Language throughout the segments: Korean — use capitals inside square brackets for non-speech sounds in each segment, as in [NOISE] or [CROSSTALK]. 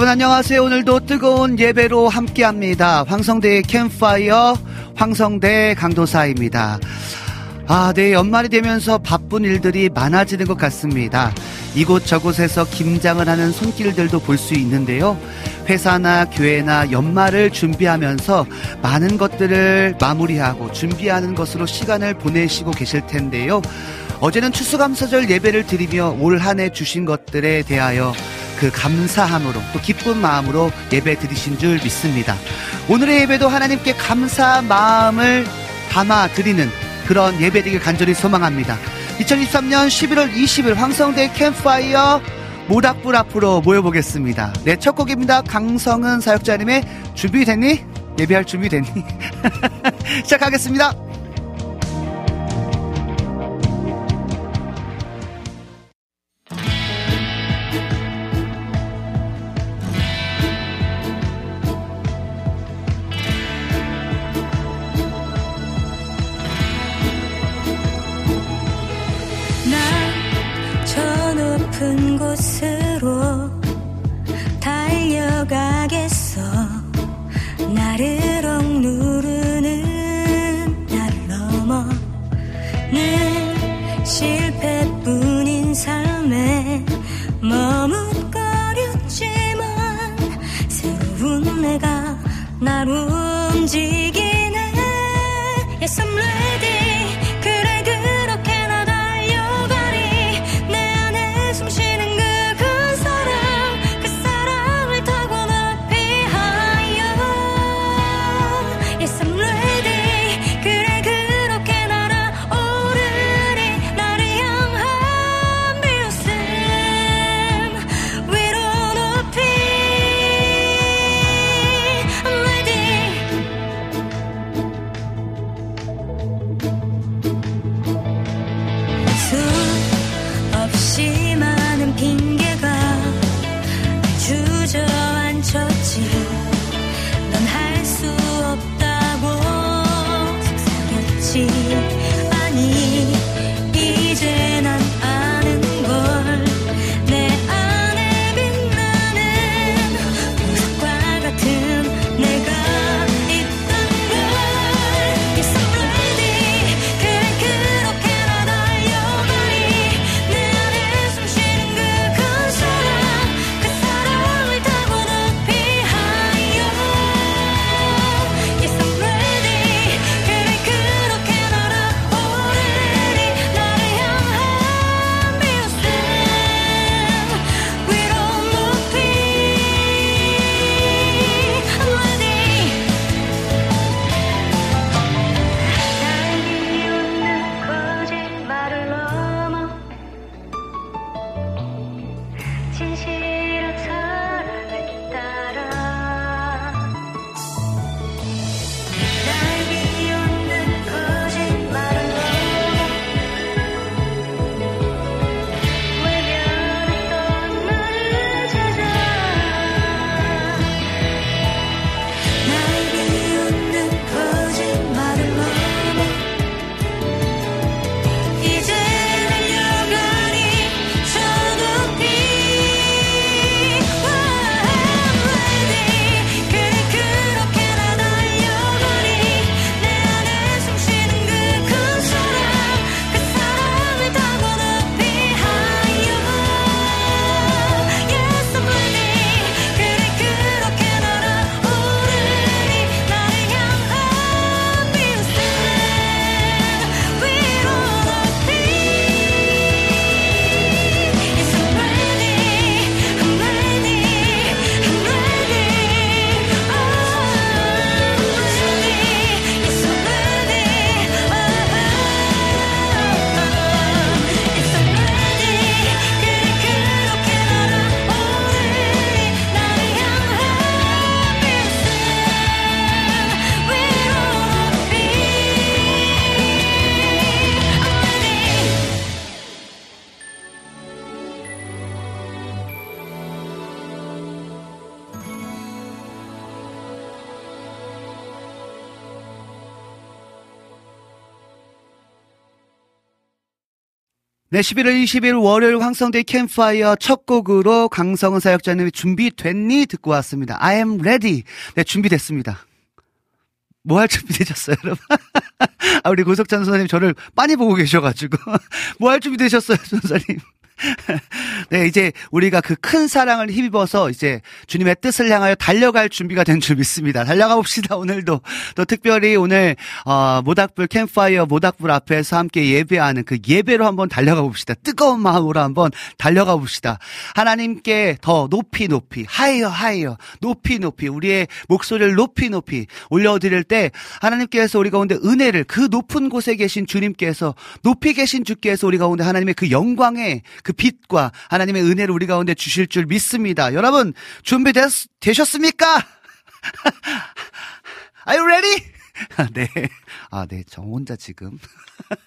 여러분 안녕하세요. 오늘도 뜨거운 예배로 함께합니다. 황성대의 캠파이어 황성대 강도사입니다. 아, 네 연말이 되면서 바쁜 일들이 많아지는 것 같습니다. 이곳 저곳에서 김장을 하는 손길들도 볼 수 있는데요. 회사나 교회나 연말을 준비하면서 많은 것들을 마무리하고 준비하는 것으로 시간을 보내시고 계실 텐데요. 어제는 추수감사절 예배를 드리며 올 한 해 주신 것들에 대하여 그 감사함으로 또 기쁜 마음으로 예배 드리신 줄 믿습니다. 오늘의 예배도 하나님께 감사 마음을 담아 드리는 그런 예배 되길 간절히 소망합니다. 2023년 11월 20일 황성대 캠파이어 모닥불 앞으로 모여보겠습니다. 네, 첫 곡입니다. 강성은 사역자님의 준비됐니? 예배할 준비됐니? [LAUGHS] 시작하겠습니다. 네, 11월 20일 월요일 황성대 캠파이어 첫 곡으로 강성은 사역자님이 준비됐니? 듣고 왔습니다. I am ready. 네, 준비됐습니다. 뭐 할 준비 되셨어요, 여러분? [LAUGHS] 아, 우리 고석찬 선생님 저를 빤히 보고 계셔가지고. [LAUGHS] 뭐 할 준비 되셨어요, 선생님? [LAUGHS] 네, 이제 우리가 그 큰 사랑을 힘입어서 이제 주님의 뜻을 향하여 달려갈 준비가 된 줄 믿습니다. 달려가 봅시다, 오늘도. 또 특별히 오늘, 어, 모닥불 캠파이어 모닥불 앞에서 함께 예배하는 그 예배로 한번 달려가 봅시다. 뜨거운 마음으로 한번 달려가 봅시다. 하나님께 더 높이 높이, 하이어 하이어, 높이 높이, 우리의 목소리를 높이 높이 올려드릴 때 하나님께서 우리 가운데 은혜를 그 높은 곳에 계신 주님께서 높이 계신 주께서 우리 가운데 하나님의 그 영광의 그 빛과 하나님의 은혜를 우리 가운데 주실 줄 믿습니다. 여러분 준비되셨습니까? [LAUGHS] Are you ready? [LAUGHS] 네. 아, 네. 저 혼자 지금.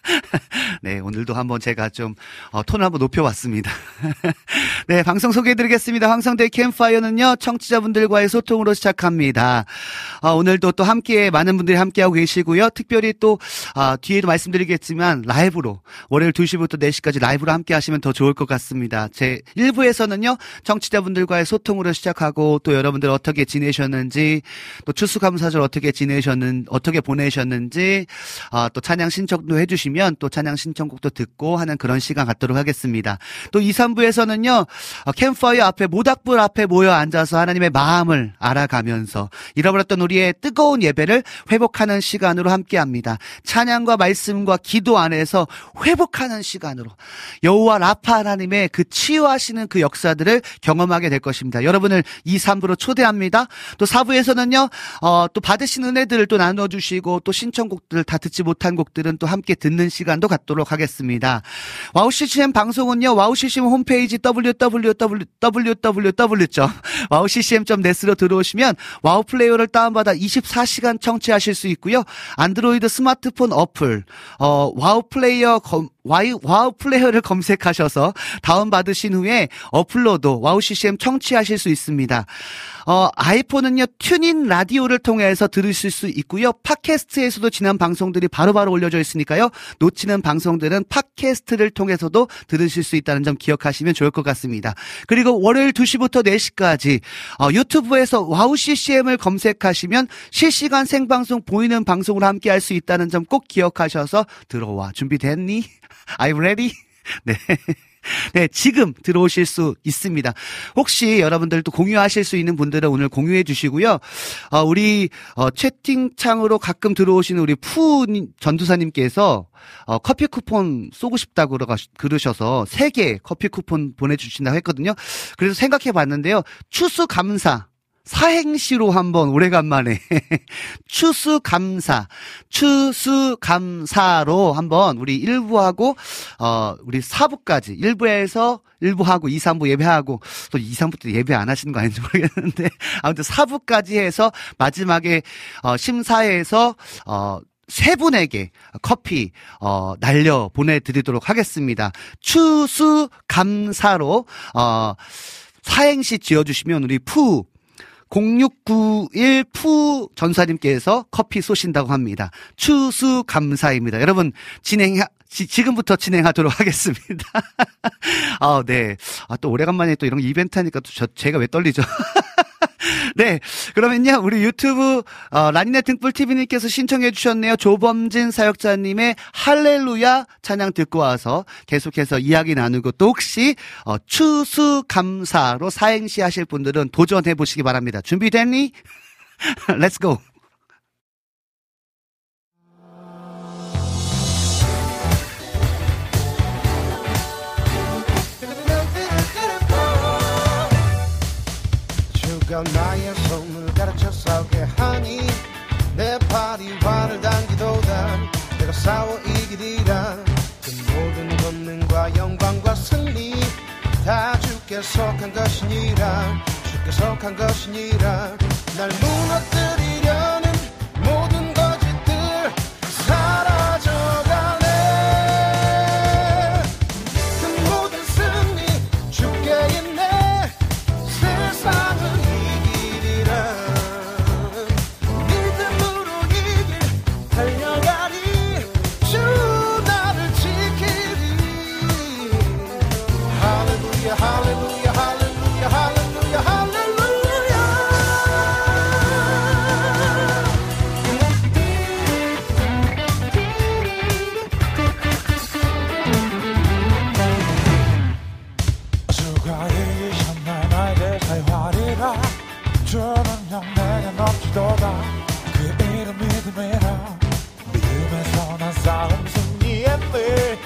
[LAUGHS] 네. 오늘도 한번 제가 좀, 어, 톤을 한번 높여봤습니다. [LAUGHS] 네. 방송 소개해드리겠습니다. 황성대 캠파이어는요, 청취자분들과의 소통으로 시작합니다. 어, 오늘도 또 함께, 많은 분들이 함께하고 계시고요. 특별히 또, 아, 뒤에도 말씀드리겠지만, 라이브로, 월요일 2시부터 4시까지 라이브로 함께 하시면 더 좋을 것 같습니다. 제 1부에서는요, 청취자분들과의 소통으로 시작하고, 또 여러분들 어떻게 지내셨는지, 또 추수감사절 어떻게 지내셨는, 어떻게 보내셨는지 아, 또 찬양 신청도 해주시면 또 찬양 신청곡도 듣고 하는 그런 시간 갖도록 하겠습니다. 또 2, 3부에서는요 어, 캠파이어 앞에 모닥불 앞에 모여 앉아서 하나님의 마음을 알아가면서 잃어버렸던 우리의 뜨거운 예배를 회복하는 시간으로 함께합니다. 찬양과 말씀과 기도 안에서 회복하는 시간으로 여호와 라파 하나님의 그 치유하시는 그 역사들을 경험하게 될 것입니다. 여러분을 2, 3부로 초대합니다. 또 4부에서는요 어, 또 받으신 은혜들을 또 나눠주시고 또 신청곡 들 다 듣지 못한 곡들은 또 함께 듣는 시간도 갖도록 하겠습니다. 와우 CCM 방송은요 와우 CCM 홈페이지 www.www.wowccm.net으로 들어오시면 와우 플레이어를 다운받아 24시간 청취하실 수 있고요. 안드로이드 스마트폰 어플 어, 와우 플레이어 검, 와우, 와우 플레이어를 검색하셔서 다운받으신 후에 어플로도 와우 CCM 청취하실 수 있습니다. 어, 아이폰은요, 튠인 라디오를 통해서 들으실 수 있고요. 팟캐스트에서도 지난 방송들이 바로 바로 올려져 있으니까요. 놓치는 방송들은 팟캐스트를 통해서도 들으실 수 있다는 점 기억하시면 좋을 것 같습니다. 그리고 월요일 2시부터 4시까지 어, 유튜브에서 와우 CCM을 검색하시면 실시간 생방송 보이는 방송을 함께 할 수 있다는 점 꼭 기억하셔서 들어와. 준비됐니? You ready? [LAUGHS] 네. 네, 지금 들어오실 수 있습니다. 혹시 여러분들도 공유하실 수 있는 분들은 오늘 공유해 주시고요. 어, 우리 어, 채팅창으로 가끔 들어오시는 우리 푸 전두사님께서 어, 커피 쿠폰 쏘고 싶다고 그러셔서 세개 커피 쿠폰 보내주신다고 했거든요. 그래서 생각해 봤는데요. 추수 감사. 사행시로 한번 오래간만에 [LAUGHS] 추수감사, 추수감사로 한번 우리 1부하고 어 우리 4부까지 1부에서 1부하고 2, 3부 예배하고 또 2, 3부 때 예배 안 하시는 거 아닌지 모르겠는데 [LAUGHS] 아무튼 4부까지 해서 마지막에 어 심사에서 어 세 분에게 커피 어 날려 보내 드리도록 하겠습니다. 추수 감사로 어 사행시 지어 주시면 우리 푸 0691푸 전사님께서 커피 쏘신다고 합니다. 추수 감사입니다. 여러분 진행 지, 지금부터 진행하도록 [LAUGHS] 하겠습니다. 아, 네. 아, 또 오래간만에 또 이런 이벤트 하니까 또 저, 제가 왜 떨리죠? [LAUGHS] [LAUGHS] 네. 그러면요, 우리 유튜브, 어, 라니네 등불TV님께서 신청해 주셨네요. 조범진 사역자님의 할렐루야 찬양 듣고 와서 계속해서 이야기 나누고 또 혹시, 어, 추수감사로 사행시 하실 분들은 도전해 보시기 바랍니다. 준비됐니? [LAUGHS] Let's go. 주가 나의 손을 가르쳐 싸우게 하니 내 팔이 활을 당기도다. 내가 싸워 이기리라. 그 모든 권능과 영광과 승리 다 주께 속한 것이니라. 주께 속한 것이니라. 날 무너뜨리 네가 이기셨네 나에게 사활이라 주는 영 내게 넘치도다. 그 이름 믿음이라 믿음에서 난 싸움 승리했네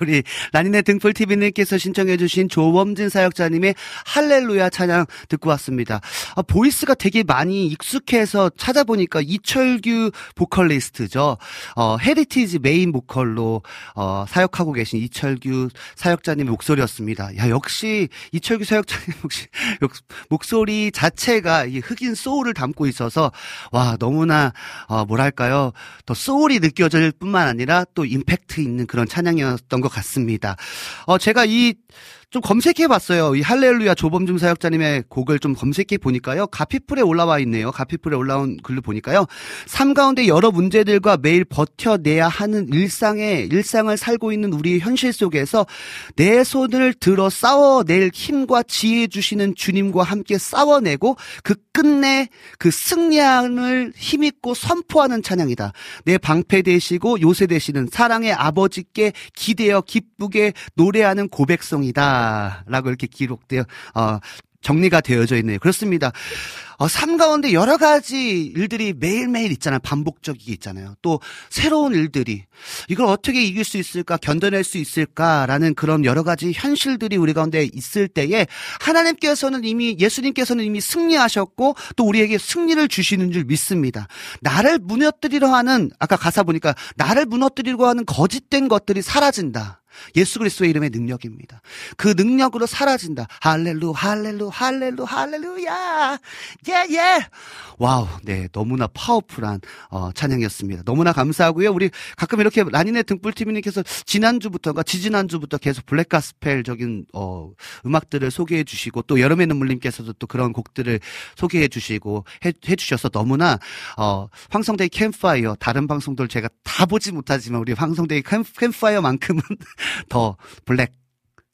우리 라니네 등불TV님께서 신청해주신 조범진 사역자님의 할렐루야 찬양 듣고 왔습니다. 아, voice가 되게 많이 익숙해서 찾아보니까 이철규 보컬리스트죠. 어, 헤리티지 메인 보컬로 어, 사역하고 계신 이철규 사역자님의 목소리였습니다. 야, 역시 이철규 사역자님 혹시 [LAUGHS] 목소리 자체가 이 흑인 소울을 담고 있어서 와, 너무나 어, 뭐랄까요? 더 소울이 느껴질 뿐만 아니라 또 임팩트 있는 그런 찬양이었던 것 같습니다. 어, 제가 이 좀 검색해 봤어요. 이 할렐루야 조범중 사역자님의 곡을 좀 검색해 보니까요. 가피풀에 올라와 있네요. 가피풀에 올라온 글을 보니까요. 삶 가운데 여러 문제들과 매일 버텨내야 하는 일상의 일상을 살고 있는 우리의 현실 속에서 내 손을 들어 싸워낼 힘과 지혜 주시는 주님과 함께 싸워내고 그 끝내 그 승리함을 힘있고 선포하는 찬양이다. 내 방패 되시고 요새 되시는 사랑의 아버지께 기대어 기쁘게 노래하는 고백성이다. 라고 이렇게 기록되어, 어, 정리가 되어져 있네요. 그렇습니다. 어, 삶 가운데 여러 가지 일들이 매일매일 있잖아요. 반복적이게 있잖아요. 또 새로운 일들이 이걸 어떻게 이길 수 있을까, 견뎌낼 수 있을까라는 그런 여러 가지 현실들이 우리 가운데 있을 때에 하나님께서는 이미 예수님께서는 이미 승리하셨고 또 우리에게 승리를 주시는 줄 믿습니다. 나를 무너뜨리려 하는 아까 가사 보니까 나를 무너뜨리려고 하는 거짓된 것들이 사라진다. 예수 그리스도의 이름의 능력입니다. 그 능력으로 사라진다. 할렐루, 할렐루, 할렐루, 할렐루야. 예, 예. wow, 네, 너무나 파워풀한 어, 찬양이었습니다. 너무나 감사하고요. 우리 가끔 이렇게 라니네 등불TV님께서 지난주부터가 지지난주부터 계속 black gospel적인 어, 음악들을 소개해 주시고 또 여름의 눈물님께서도 또 그런 곡들을 소개해 주시고 해, 해 주셔서 너무나 어, 황성대의 캠파이어 다른 방송들 제가 다 보지 못하지만 우리 황성대의 캠, 캠파이어만큼은 [LAUGHS] [LAUGHS] 더 블랙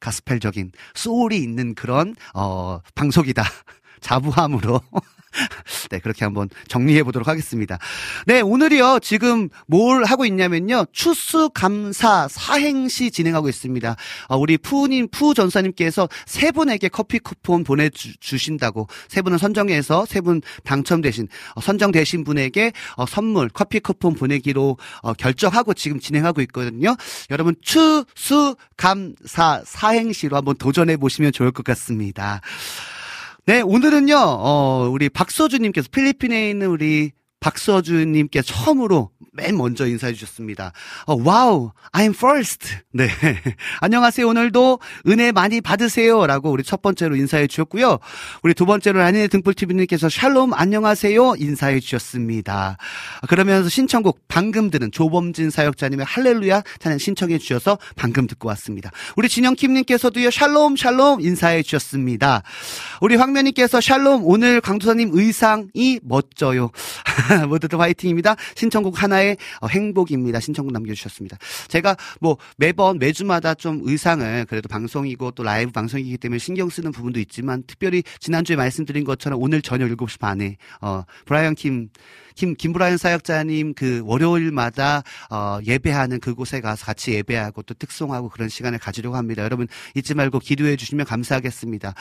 가스펠적인 소울이 있는 그런 어 방송이다. [LAUGHS] 자부함으로 [LAUGHS] [LAUGHS] 네, 그렇게 한번 정리해 보도록 하겠습니다. 네, 오늘이요, 지금 뭘 하고 있냐면요, 추수감사 사행시 진행하고 있습니다. 어, 우리 푸님, 푸 전사님께서 세 분에게 커피 쿠폰 보내주신다고, 세 분은 선정해서 세 분 당첨되신, 어, 선정되신 분에게 어, 선물, 커피 쿠폰 보내기로 어, 결정하고 지금 진행하고 있거든요. 여러분, 추수감사 사행시로 한번 도전해 보시면 좋을 것 같습니다. 네, 오늘은요, 어, 우리 박서주님께서 필리핀에 있는 우리 박서주님께 처음으로 맨 먼저 인사해 주셨습니다. 어, wow, I'm first. 네. [LAUGHS] 안녕하세요. 오늘도 은혜 많이 받으세요. 라고 우리 첫 번째로 인사해 주셨고요. 우리 두 번째로 라니네 등불TV님께서 샬롬 안녕하세요. 인사해 주셨습니다. 그러면서 신청곡 방금 들은 조범진 사역자님의 할렐루야 찬양 신청해 주셔서 방금 듣고 왔습니다. 우리 진영킴님께서도요. 샬롬 샬롬 인사해 주셨습니다. 우리 황면님께서 샬롬 오늘 강도사님 의상이 멋져요. [LAUGHS] 모두들 화이팅입니다. 신청곡 하나 의 어, 행복입니다. 신청곡 남겨주셨습니다. 제가 뭐 매번 매주마다 좀 의상을 그래도 방송이고 또 라이브 방송이기 때문에 신경 쓰는 부분도 있지만 특별히 지난주에 말씀드린 것처럼 오늘 저녁 7시 반에 어 브라이언 킴 김, 김브라이언 사역자님 그 월요일마다 어, 예배하는 그곳에 가서 같이 예배하고 또 특송하고 그런 시간을 가지려고 합니다. 여러분 잊지 말고 기도해 주시면 감사하겠습니다.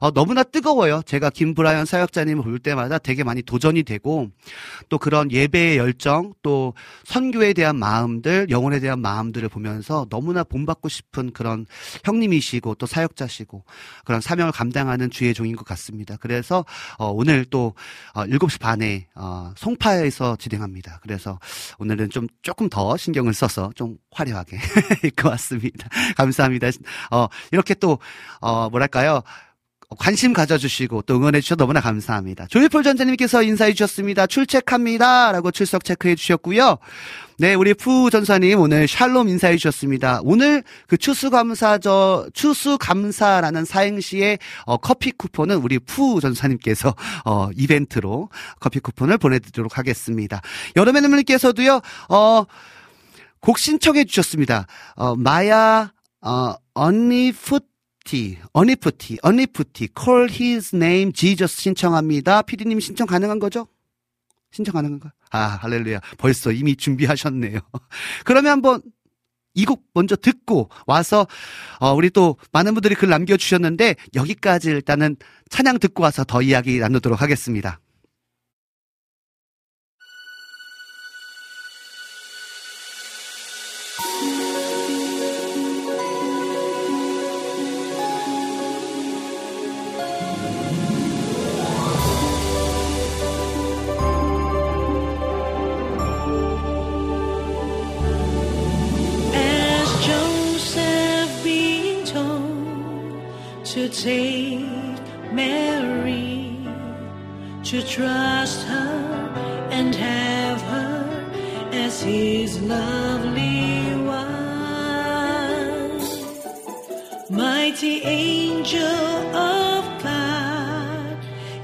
어, 너무나 뜨거워요. 제가 김브라이언 사역자님을 볼 때마다 되게 많이 도전이 되고 또 그런 예배의 열정 또 선교에 대한 마음들 영혼에 대한 마음들을 보면서 너무나 본받고 싶은 그런 형님이시고 또 사역자시고 그런 사명을 감당하는 주의 종인 것 같습니다. 그래서 어, 오늘 또 어, 7시 반에 어, 송 송파에서 진행합니다. 그래서 오늘은 좀 조금 더 신경을 써서 좀 화려하게 [LAUGHS] 입고 왔습니다. 감사합니다. 어, 이렇게 또, 어, 뭐랄까요. 관심 가져주시고 또 응원해 주셔서 너무나 감사합니다. 조일풀 전자님께서 인사해 주셨습니다. 출첵합니다. 라고 출석 체크해 주셨고요. 네, 우리 푸 전사님 오늘 샬롬 인사해 주셨습니다. 오늘 그 추수감사 저 추수감사라는 사행시의 어, 커피 쿠폰은 우리 푸 전사님께서 어, 이벤트로 커피 쿠폰을 보내드리도록 하겠습니다. 여름의 눈물님께서도요. 어, 곡 신청해 주셨습니다. 어, 마야 어, 언니 풋 어니프티, 어니프티, 어니프티, call his name Jesus 신청합니다. 피디님 신청 가능한 거죠? 신청 가능한가? 아, 할렐루야. 벌써 이미 준비하셨네요. [LAUGHS] 그러면 한번 이 곡 먼저 듣고 와서 어, 우리 또 많은 분들이 글 남겨주셨는데 여기까지 일단은 찬양 듣고 와서 더 이야기 나누도록 하겠습니다. To take Mary, to trust her and have her as his lovely wife. Mighty angel of God,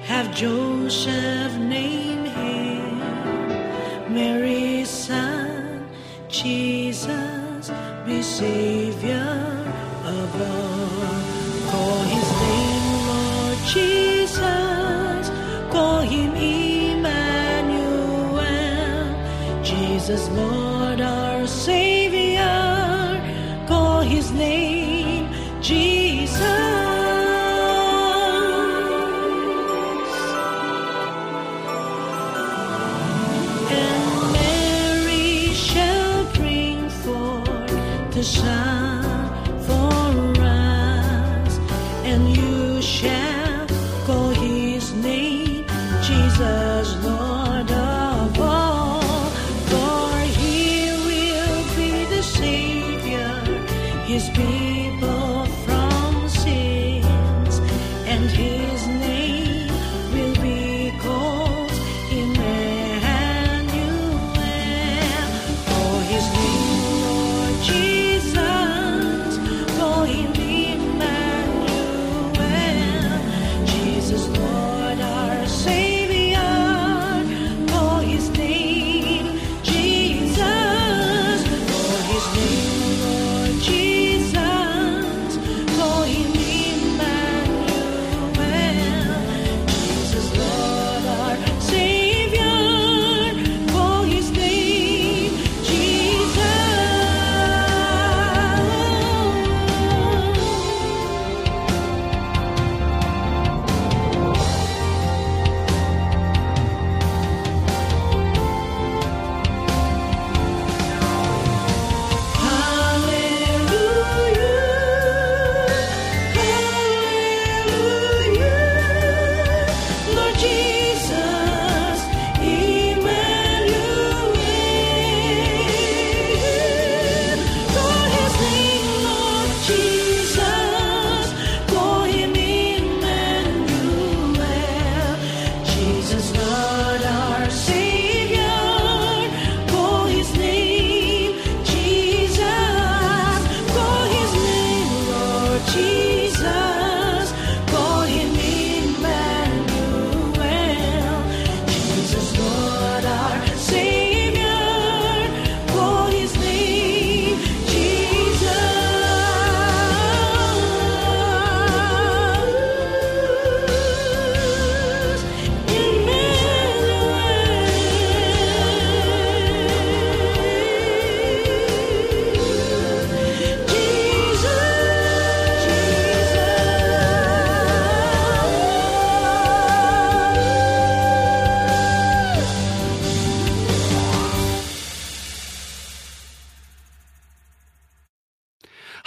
have Joseph name him Mary's son, Jesus, be Savior of all. as long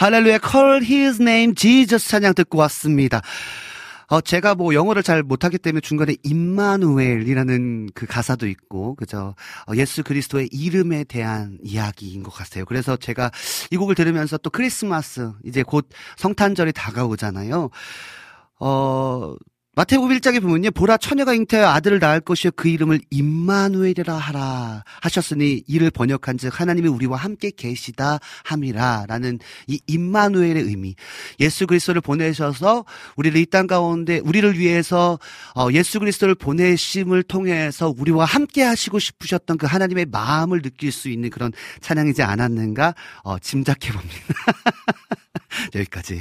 할렐루야, call his name Jesus 찬양 듣고 왔습니다. 어, 제가 뭐 영어를 잘 못하기 때문에 중간에 임마누엘이라는 그 가사도 있고, 그죠? 어, 예수 그리스도의 이름에 대한 이야기인 것 같아요. 그래서 제가 이 곡을 들으면서 또 크리스마스, 이제 곧 성탄절이 다가오잖아요. 어, 마태복음 1장에 보면요. 보라 처녀가 잉태하여 아들을 낳을 것이요 그 이름을 임마누엘이라 하라 하셨으니 이를 번역한즉 하나님이 우리와 함께 계시다 함이라라는 이 임마누엘의 의미. 예수 그리스도를 보내셔서 우리를 이 땅 가운데 우리를 위해서 어, 예수 그리스도를 보내심을 통해서 우리와 함께 하시고 싶으셨던 그 하나님의 마음을 느낄 수 있는 그런 찬양이지 않았는가 어, 짐작해 봅니다. [LAUGHS] 여기까지.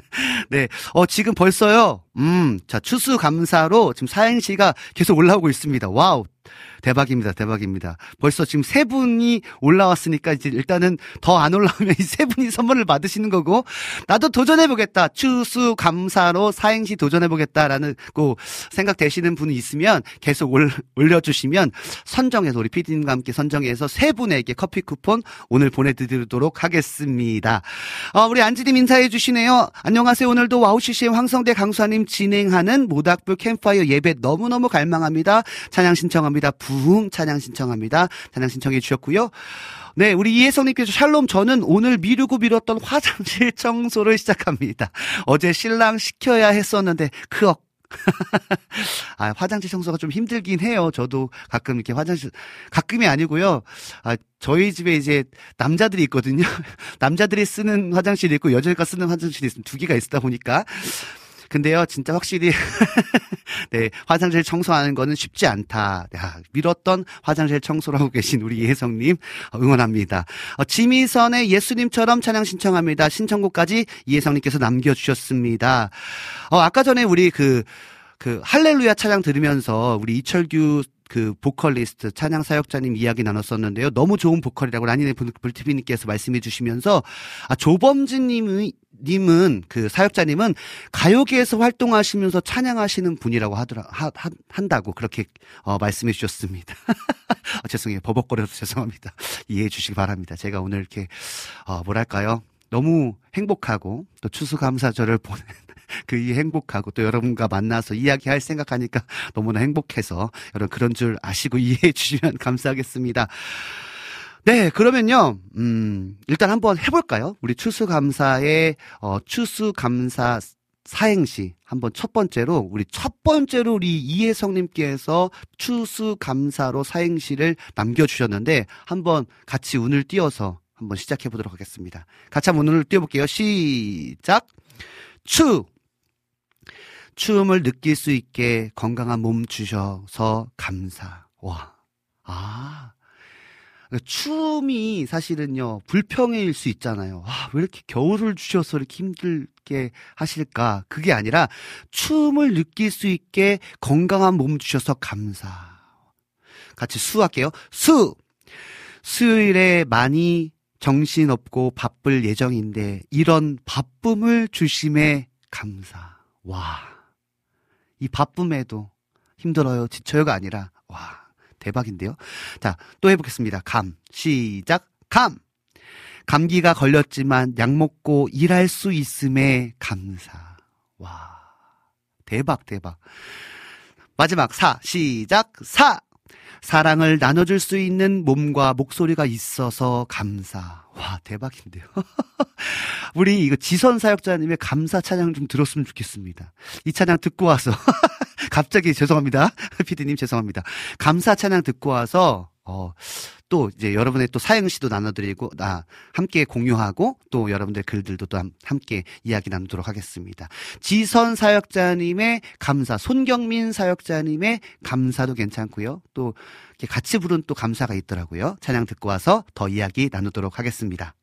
[LAUGHS] 네. 어, 지금 벌써요. 음, 자, 추수감사로 지금 사행시가 계속 올라오고 있습니다. wow. 대박입니다. 대박입니다. 벌써 지금 세 분이 올라왔으니까 이제 일단은 더 안 올라오면 [LAUGHS] 이 세 분이 선물을 받으시는 거고 나도 도전해보겠다. 추수 감사로 사행시 도전해보겠다라는 그 생각되시는 분이 있으면 계속 올, 올려주시면 선정해서 우리 PD님과 함께 선정해서 세 분에게 커피 쿠폰 오늘 보내드리도록 하겠습니다. 어, 우리 안지님 인사해 주시네요. 안녕하세요. 오늘도 와우 CCM 황성대 강도사님 진행하는 모닥불 캠파이어 예배 너무너무 갈망합니다. 찬양 신청합니다. 부흥 찬양 신청합니다. 찬양 신청해 주셨고요. 네, 우리 이혜성님께서 샬롬 저는 오늘 미루고 미뤘던 화장실 [LAUGHS] 청소를 시작합니다. 어제 신랑 시켜야 했었는데 크억 [LAUGHS] 아, 화장실 청소가 좀 힘들긴 해요. 저도 가끔 이렇게 화장실, 가끔이 아니고요. 아, 저희 집에 이제 남자들이 있거든요. [LAUGHS] 남자들이 쓰는 화장실이 있고 여자가 쓰는 화장실이 있으면 두 개가 있다 보니까. 근데요, 진짜 확실히, [LAUGHS] 네, 화장실 청소하는 거는 쉽지 않다. 야, 밀었던 화장실 청소를 하고 계신 우리 이혜성님, 어, 응원합니다. 어, 지미선의 예수님처럼 찬양 신청합니다. 신청곡까지 이혜성님께서 남겨주셨습니다. 어, 아까 전에 우리 그, 그, 할렐루야 찬양 들으면서 우리 이철규 그 보컬리스트 찬양 사역자님 이야기 나눴었는데요. 너무 좋은 보컬이라고 라니네 불티비님께서 말씀해 주시면서 아 조범진님이 님은 그 사역자님은 가요계에서 활동하시면서 찬양하시는 분이라고 하더라 하, 하, 한다고 그렇게 어, 말씀해 주셨습니다. 어, [LAUGHS] 죄송해요 버벅거려서 죄송합니다. [LAUGHS] 이해해 주시기 바랍니다. 제가 오늘 이렇게 어, 뭐랄까요 너무 행복하고 또 추수감사절을 보낸 그이 행복하고 또 여러분과 만나서 이야기할 생각하니까 [LAUGHS] 너무나 행복해서 여러분 그런 줄 아시고 [LAUGHS] 이해해 주시면 감사하겠습니다. 네, 그러면요, 음, 일단 한번 해볼까요? 우리 추수감사의, 어, 추수감사 사행시. 한번 첫 번째로, 우리 첫 번째로 우리 이혜성님께서 추수감사로 사행시를 남겨주셨는데, 한번 같이 운을 띄워서 한번 시작해 보도록 하겠습니다. 같이 한번 운을 띄워볼게요. 시작! 추! 추움을 느낄 수 있게 건강한 몸 주셔서 감사. 와. 아. 추움이 사실은요, 불평일 수 있잖아요. 아, 왜 이렇게 겨울을 주셔서 이렇게 힘들게 하실까? 그게 아니라, 추움을 느낄 수 있게 건강한 몸 주셔서 감사. 같이 수 할게요. 수! 수요일에 많이 정신없고 바쁠 예정인데, 이런 바쁨을 주심에 감사. 와. 이 바쁨에도 힘들어요, 지쳐요가 아니라, 와. 대박인데요. 자, 또 해보겠습니다. 감. 시작. 감. 감기가 걸렸지만 약 먹고 일할 수 있음에 감사. 와. 대박, 대박. 마지막 사. 시작. 사. 사랑을 나눠줄 수 있는 몸과 목소리가 있어서 감사. 와, 대박인데요. [LAUGHS] 우리 이거 지선 사역자님의 감사 찬양 좀 들었으면 좋겠습니다. 이 찬양 듣고 와서. [LAUGHS] 갑자기 죄송합니다. [LAUGHS] 피디님 죄송합니다. 감사 찬양 듣고 와서, 어, 또 이제 여러분의 또 사행시도 나눠드리고, 나 함께 공유하고, 또 여러분들 글들도 또 함- 함께 이야기 나누도록 하겠습니다. 지선 사역자님의 감사, 손경민 사역자님의 감사도 괜찮고요. 또 같이 부른 또 감사가 있더라고요. 찬양 듣고 와서 더 이야기 나누도록 하겠습니다.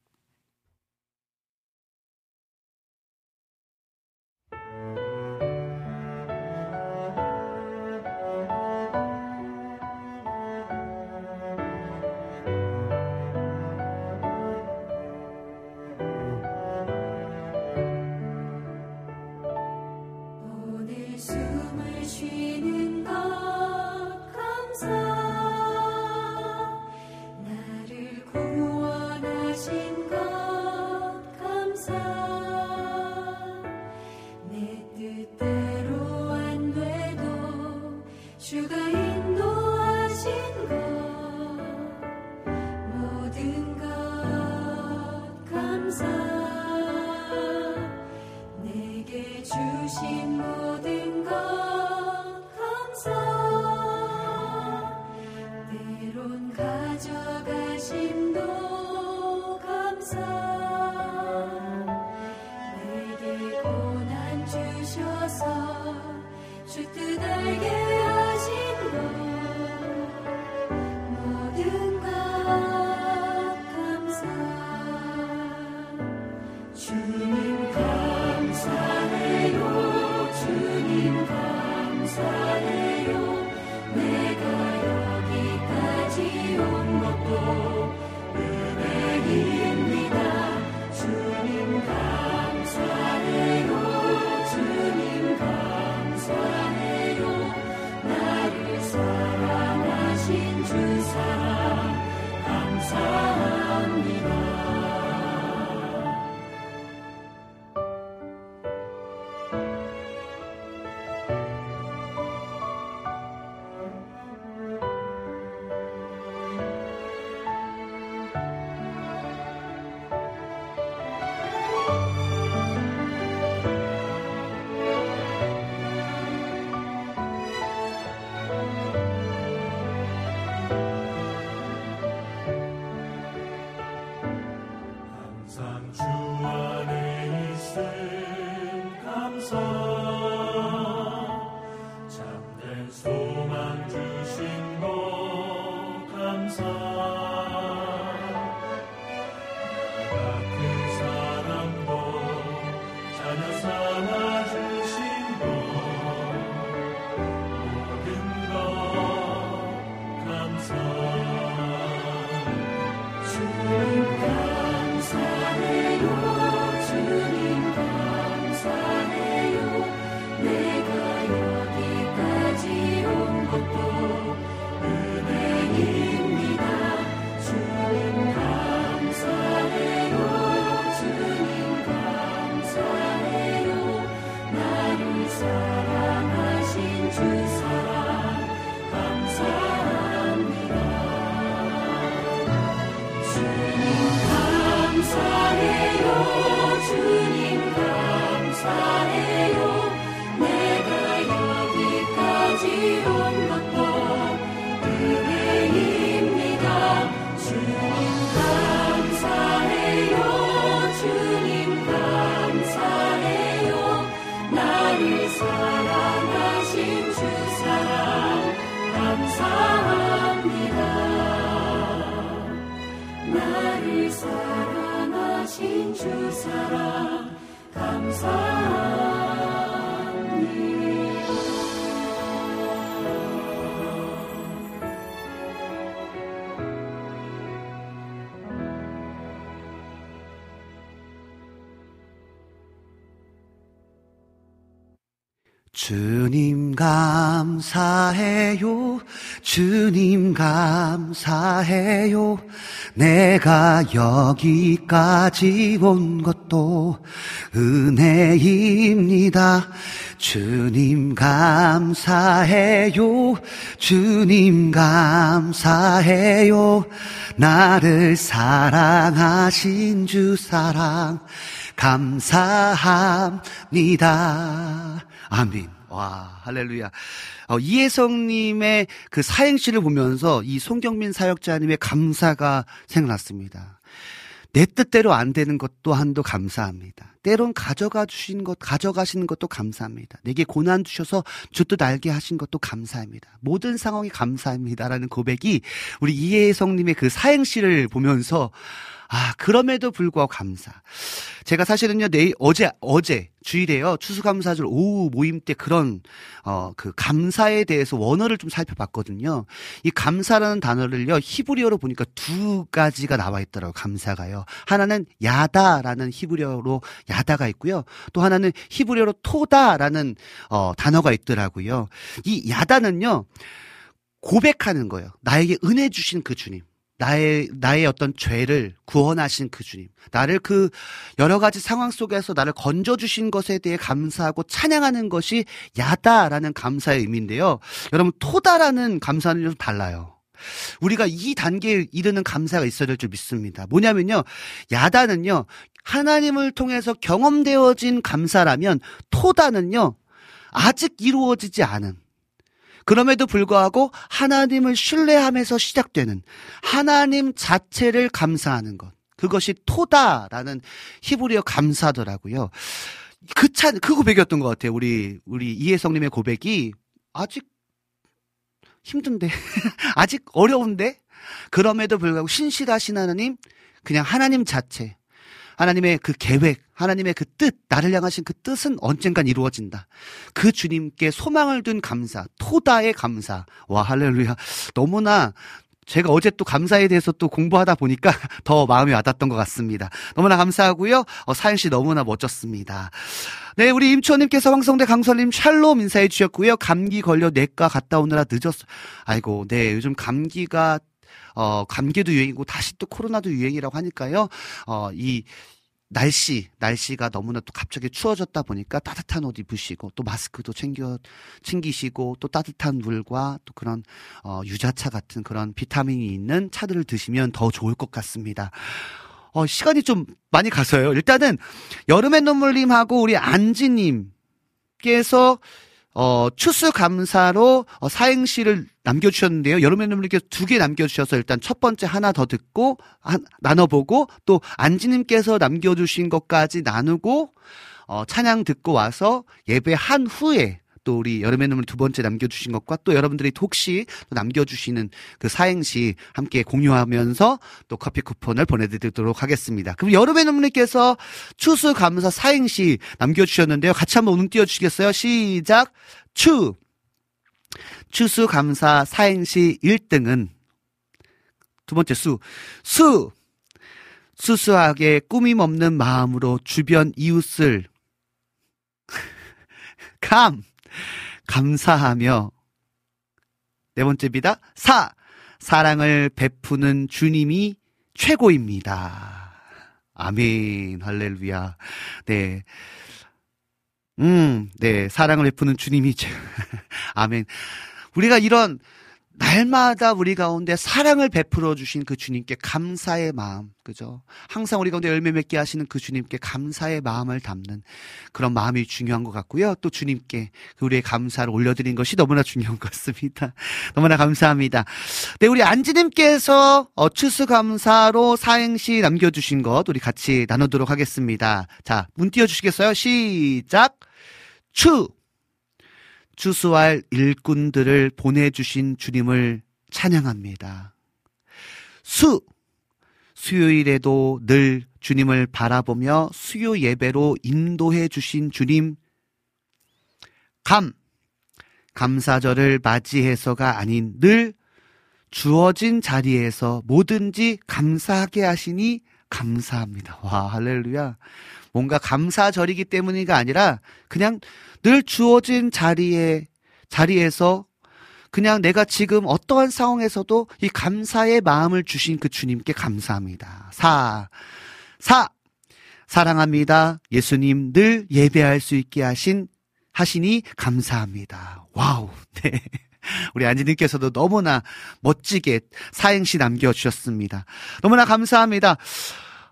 사랑하신 주 사랑 감사합니다. 주님 감사해요. 주님 감사해요. 내가 여기까지 온 것도 은혜입니다. 주님 감사해요. 주님 감사해요. 나를 사랑하신 주 사랑 감사합니다. 아멘. 와, 할렐루야. 어, 이혜성님의 그 사행시를 보면서 이 송경민 사역자님의 감사가 생각났습니다. 내 뜻대로 안 되는 것 또한도 감사합니다. 때론 가져가 주신 것, 가져가시는 것도 감사합니다. 내게 고난 주셔서 주뜻 알게 하신 것도 감사합니다. 모든 상황이 감사합니다라는 고백이 우리 이혜성님의 그 사행시를 보면서 아, 그럼에도 불구하고 감사. 제가 사실은요, 내일, 어제, 어제, 주일에요, 추수감사절 오후 모임 때 그런, 어, 그 감사에 대해서 원어를 좀 살펴봤거든요. 이 감사라는 단어를요, 히브리어로 보니까 두 가지가 나와 있더라고요, 감사가요. 하나는 야다라는 히브리어로 야다가 있고요. 또 하나는 히브리어로 토다라는, 어, 단어가 있더라고요. 이 야다는요, 고백하는 거예요. 나에게 은혜 주신 그 주님. 나의, 나의 어떤 죄를 구원하신 그 주님. 나를 그 여러 가지 상황 속에서 나를 건져 주신 것에 대해 감사하고 찬양하는 것이 야다라는 감사의 의미인데요. 여러분, 토다라는 감사는 좀 달라요. 우리가 이 단계에 이르는 감사가 있어야 될 줄 믿습니다. 뭐냐면요. 야다는요. 하나님을 통해서 경험되어진 감사라면 토다는요. 아직 이루어지지 않은 그럼에도 불구하고 하나님을 신뢰하면서 시작되는 하나님 자체를 감사하는 것. 그것이 토다라는 히브리어 감사더라고요. 그 차, 그 고백이었던 것 같아요. 우리, 우리 이혜성님의 고백이 아직 힘든데, [LAUGHS] 아직 어려운데, 그럼에도 불구하고 신실하신 하나님, 그냥 하나님 자체, 하나님의 그 계획, 하나님의 그 뜻, 나를 향하신 그 뜻은 언젠간 이루어진다. 그 주님께 소망을 둔 감사, 토다의 감사. 와, 할렐루야. 너무나 제가 어제 또 감사에 대해서 또 공부하다 보니까 [LAUGHS] 더 마음이 와닿았던 것 같습니다. 너무나 감사하고요. 어, 사연 씨 너무나 멋졌습니다. 네, 우리 임초님께서 황성대 강설님 샬롬 인사해 주셨고요. 감기 걸려 내과 갔다 오느라 늦었어. 아이고, 네, 요즘 감기가 어, 감기도 유행이고 다시 또 코로나도 유행이라고 하니까요. 어, 이 날씨, 날씨가 너무나 또 갑자기 추워졌다 보니까 따뜻한 옷 입으시고 또 마스크도 챙겨, 챙기시고 또 따뜻한 물과 또 그런, 어, 유자차 같은 그런 비타민이 있는 차들을 드시면 더 좋을 것 같습니다. 어, 시간이 좀 많이 가서요. 일단은 여름의 눈물님하고 우리 안지님께서 어, 추수감사로 어, 사행시를 남겨주셨는데요. 눈물님께서 두개 남겨주셔서 일단 첫 번째 하나 더 듣고 한, 나눠보고 또 안지님께서 남겨주신 것까지 나누고 어, 찬양 듣고 와서 예배 한 후에 또 우리 여름의 눈물 두 번째 남겨주신 것과 또 여러분들이 혹시 또 남겨주시는 그 사행시 함께 공유하면서 또 커피 쿠폰을 보내드리도록 하겠습니다. 그럼 여름의 눈물님께서 추수 감사 사행시 남겨주셨는데요. 같이 한번 운 띄워주시겠어요? 시작! 추! 추수 감사 사행시 1등은 두 번째 수, 수! 수수하게 꾸밈 없는 마음으로 주변 이웃을 [LAUGHS] 감 감사하며 네 번째입니다. 사 사랑을 베푸는 주님이 최고입니다. 아멘 할렐루야. 네. 음, 네. 사랑을 베푸는 주님이 최 [LAUGHS] 아멘. 우리가 이런 날마다 우리 가운데 사랑을 베풀어 주신 그 주님께 감사의 마음, 그죠? 항상 우리 가운데 열매 맺게 하시는 그 주님께 감사의 마음을 담는 그런 마음이 중요한 것 같고요. 또 주님께 그 우리의 감사를 올려드린 것이 너무나 중요한 것 같습니다. [LAUGHS] 너무나 감사합니다. 네, 우리 안지님께서 어, 추수감사로 사행시 남겨주신 것 우리 같이 나누도록 하겠습니다. 자, 문 띄워주시겠어요? 시작! 추! 추수할 일꾼들을 보내주신 주님을 찬양합니다. 수! 수요일에도 늘 주님을 바라보며 수요 예배로 인도해 주신 주님. 감! 감사절을 맞이해서가 아닌 늘 주어진 자리에서 뭐든지 감사하게 하시니 감사합니다. 와, 할렐루야. 뭔가 감사절이기 때문이가 아니라 그냥 늘 주어진 자리에, 자리에서 그냥 내가 지금 어떠한 상황에서도 이 감사의 마음을 주신 그 주님께 감사합니다. 사, 사, 사랑합니다. 예수님 늘 예배할 수 있게 하신, 하시니 감사합니다. 와우, [LAUGHS] 네. 우리 안지님께서도 너무나 멋지게 사행시 남겨주셨습니다. 너무나 감사합니다.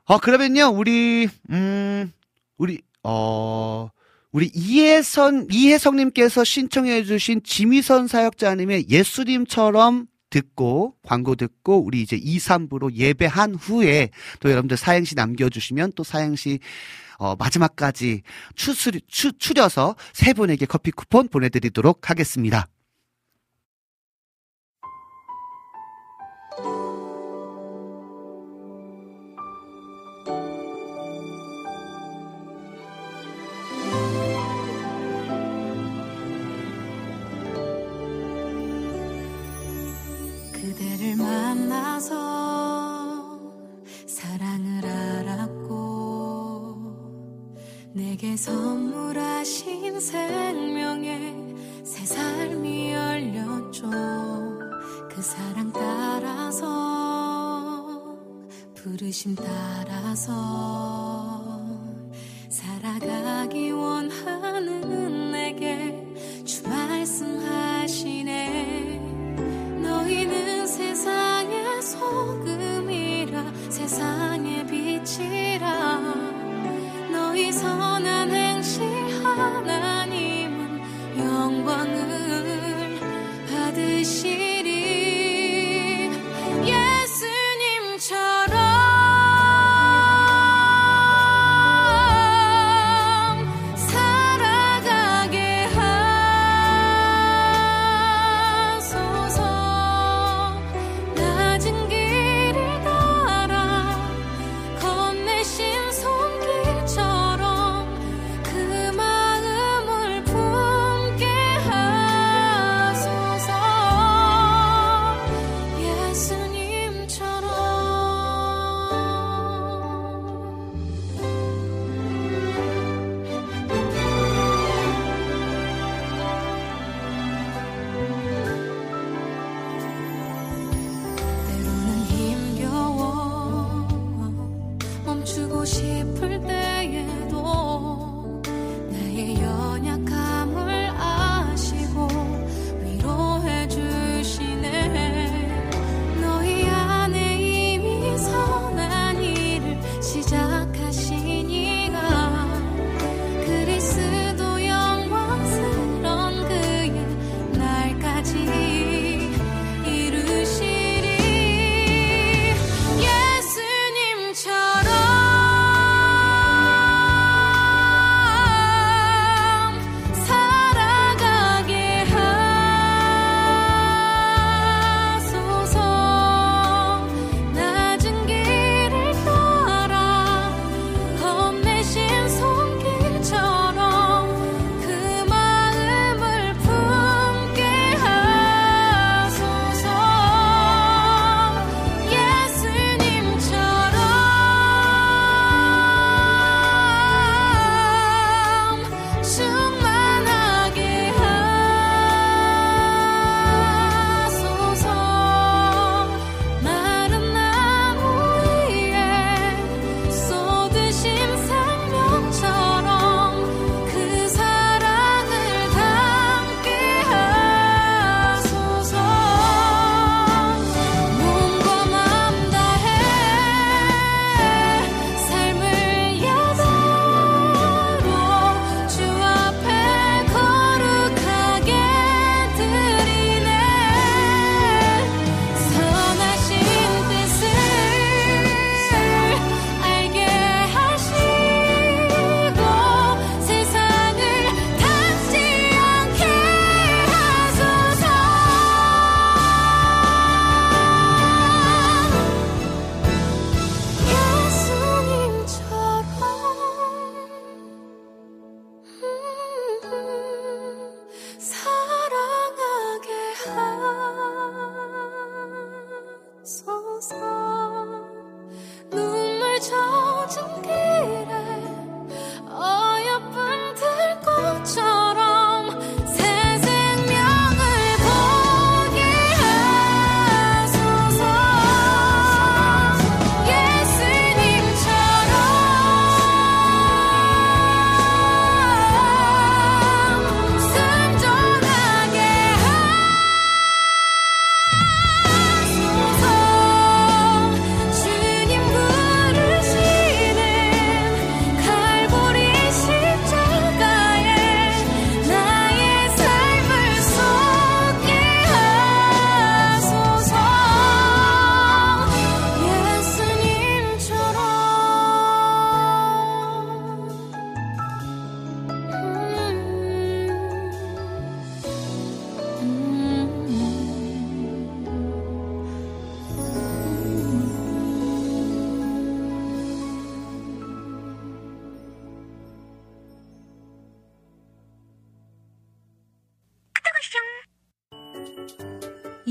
어, 그러면요, 우리, 음, 우리, 어, 우리 이혜선, 이혜성님께서 신청해주신 지미선 사역자님의 예수님처럼 듣고, 광고 듣고, 우리 이제 2, 3부로 예배한 후에 또 여러분들 사행시 남겨주시면 또 사행시 어, 마지막까지 추스, 추, 추려서 세 분에게 커피 쿠폰 보내드리도록 하겠습니다. 만나서 사랑을 알았고 내게 선물하신 생명의 새 삶이 열렸죠. 그 사랑 따라서 부르심 따라서 살아가기 원하는 내게 주 말씀 세상의 빛이라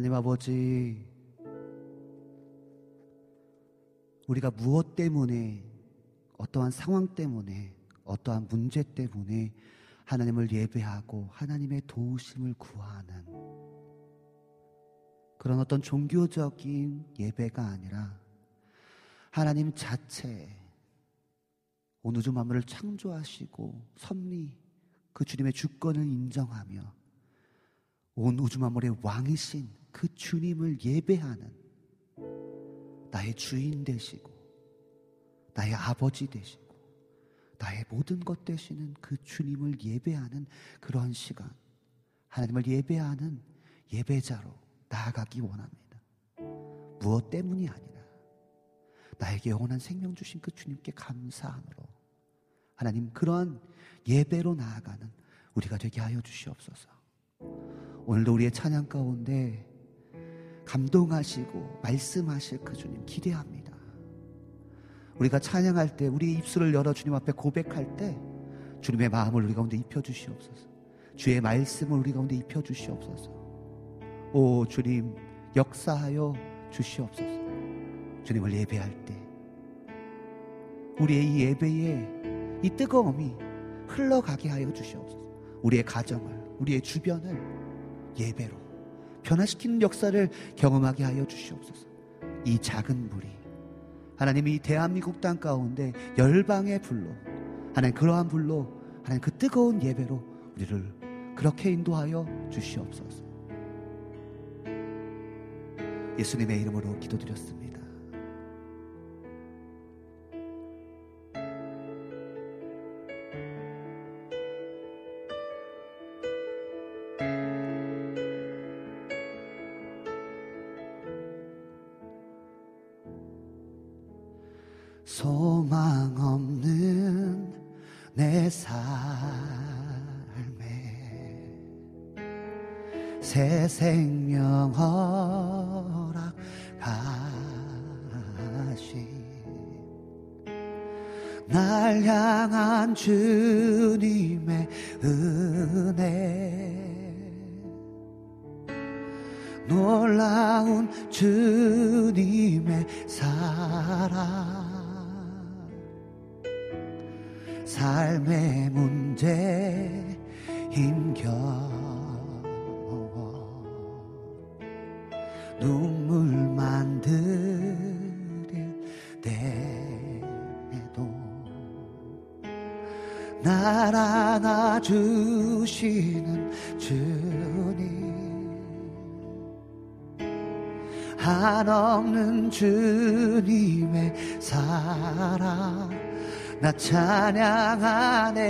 하나님 아버지, 우리가 무엇 때문에, 어떠한 상황 때문에, 어떠한 문제 때문에 하나님을 예배하고 하나님의 도우심을 구하는 그런 어떤 종교적인 예배가 아니라 하나님 자체 온 우주 만물을 창조하시고 섭리 그 주님의 주권을 인정하며 온 우주 만물의 왕이신 그 주님을 예배하는 나의 주인 되시고 나의 아버지 되시고 나의 모든 것 되시는 그 주님을 예배하는 그런 시간 하나님을 예배하는 예배자로 나아가기 원합니다. 무엇 때문이 아니라 나에게 영원한 생명 주신 그 주님께 감사함으로 하나님 그런 예배로 나아가는 우리가 되게 하여 주시옵소서. 오늘도 우리의 찬양 가운데 감동하시고 말씀하실 그 주님 기대합니다. 우리가 찬양할 때 우리의 입술을 열어 주님 앞에 고백할 때 주님의 마음을 우리 가운데 입혀 주시옵소서. 주의 말씀을 우리 가운데 입혀 주시옵소서. 오 주님 역사하여 주시옵소서. 주님을 예배할 때 우리의 이 예배에 이 뜨거움이 흘러가게 하여 주시옵소서. 우리의 가정을 우리의 주변을 예배로 변화시키는 역사를 경험하게 하여 주시옵소서. 이 작은 물이 하나님이 대한민국 땅 가운데 열방의 불로 하나님 그러한 불로 하나님 그 뜨거운 예배로 우리를 그렇게 인도하여 주시옵소서. 예수님의 이름으로 기도드렸습니다. 내 삶에 새 생명 허락하시. 날 향한 주님의 은혜. 놀라운 주님의 사랑 삶의 문제 힘겨워. 눈물만 들일 때에도 날 안아주시는 주님. 한없는 주님의 사랑 나 찬양하네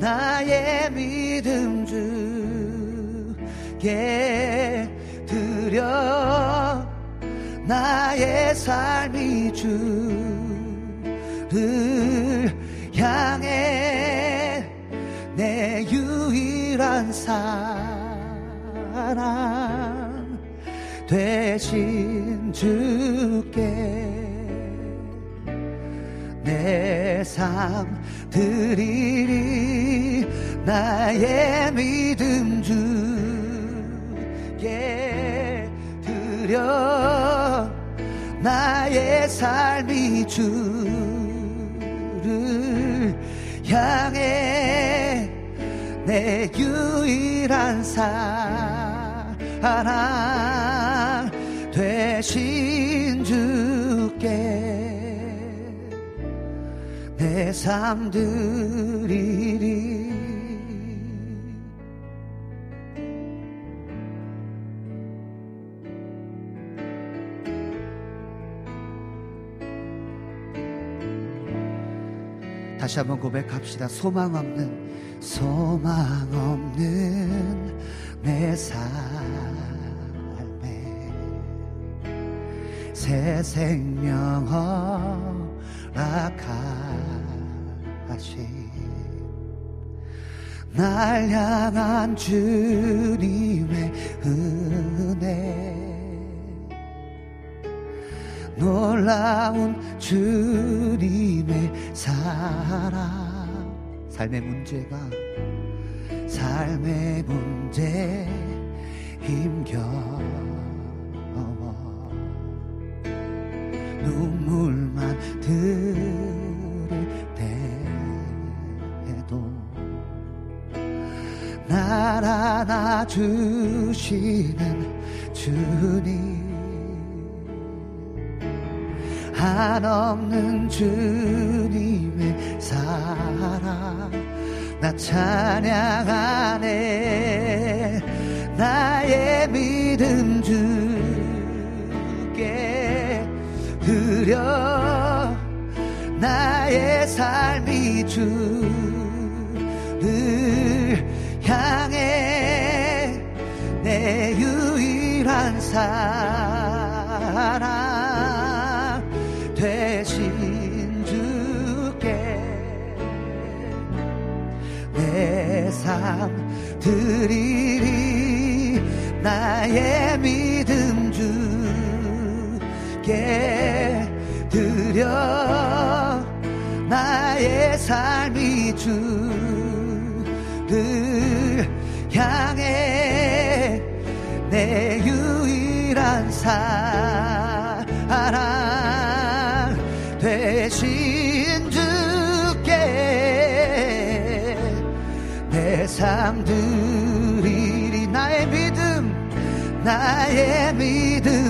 나의 믿음 주께 드려. 나의 삶이 주를 향해 내 유일한 사랑 되신 주께 내 삶 드리리 나의 믿음 주께 드려 나의 삶이 주를 향해 내 유일한 사랑 되신 주께 내삶 드리리 다시 한번 고백합시다. 소망 없는, 소망 없는 내 삶에 새 생명 허 락하신 날 향한 주님의 은혜. 놀라운 주님의 사랑. 삶의 문제가 삶의 문제 힘겨 눈물만 들일 때에도 날 안아주시는 주님 한없는 주님의 사랑 나 찬양하네 나의 믿음 주께 드려 나의 삶이 주를 향해 내 유일한 사랑 되신 주께 내 삶 드리리 나의 믿음 주께 드려 나의 삶이 주를 향해 내 유일한 사랑 되신 주께 내 삶 드리리 나의 믿음 나의 믿음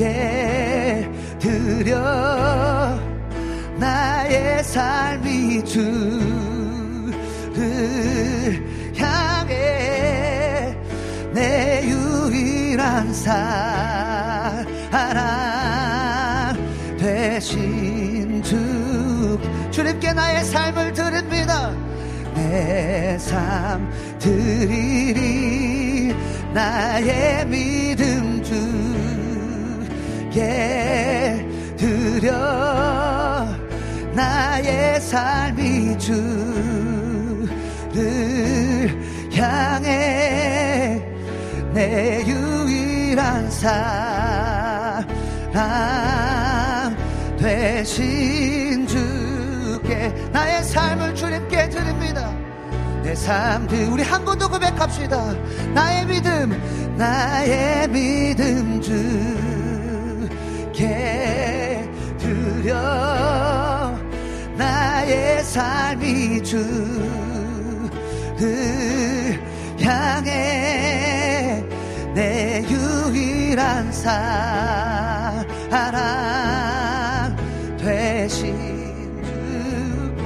주께 드려 나의 삶이 주를 향해 내 유일한 사랑 되신 주 주님께 나의 삶을 드립니다. 내 삶 드리리 나의 믿음 주께 드려 나의 삶이 주를 향해 내 유일한 사랑 되신 주께 나의 삶을 주님께 드립니다. 내내 삶들 우리 한번더 고백합시다. 나의 믿음 나의 믿음 주 께 드려 나의 삶이 주를 향해 내 유일한 사랑 되신 주께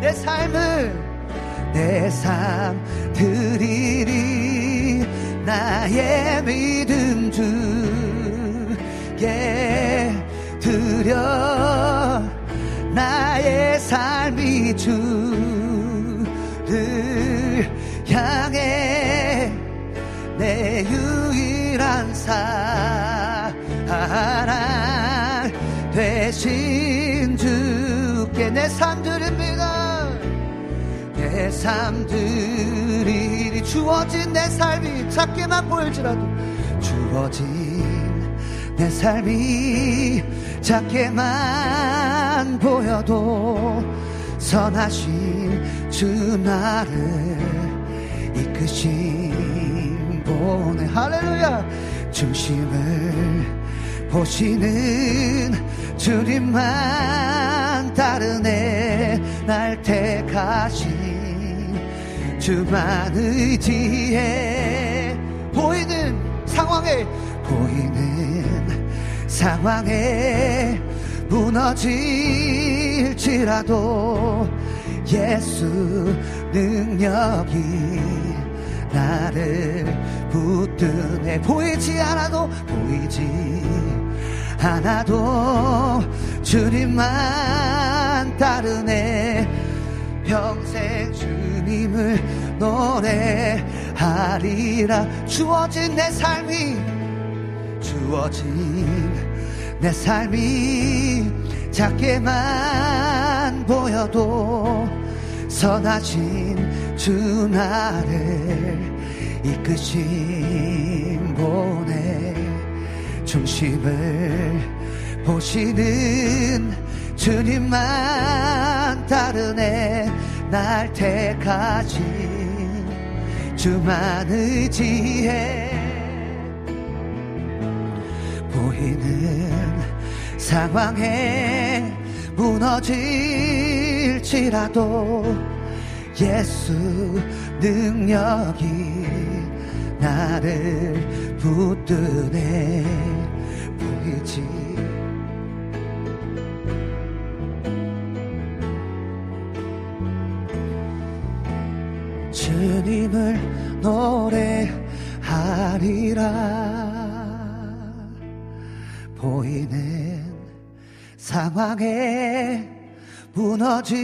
내 삶을 내 삶 드리리 나의 믿음 주 께 드려 나의 삶이 주를 향해 내 유일한 사랑 되신 주께 내삶 드립니다 내삶 드리리 주어진 내 삶이 작게만 보일지라도 주어진 내 삶이 작게만 보여도 선하신 주 나를 이끄신 보내 할렐루야. 중심을 보시는 주님만 따르네. 날 택하신 주만 의지해 보이는 상황에 보이는 상황에 무너질지라도 예수 능력이 나를 붙드네. 보이지 않아도 보이지 않아도 주님만 따르네. 평생 주님을 노래하리라. 주어진 내 삶이 주어진 내 삶이 작게만 보여도 선하신 주 나를 이끄신 보내 중심을 보시는 주님만 따르네. 날 택하신 주만 의지해 보이는 상황에 무너질지라도 예수 능력이 나를 붙드네. 보이지? 주님을 노래하리라 보이는 상황에 무너질지라도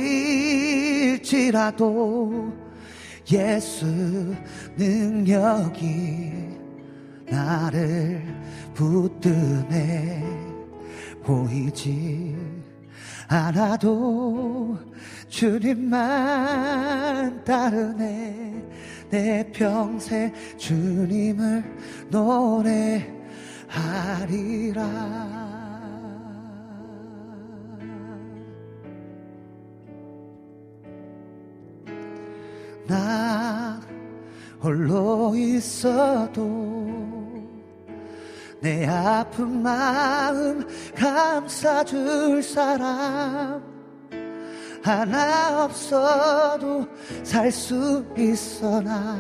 예수 능력이 나를 붙드네. 보이지 않아도 주님만 따르네. 내 평생 주님을 노래 하리라. 나 홀로 있어도 내 아픈 마음 감싸줄 사람 하나 없어도 살 수 있어 나.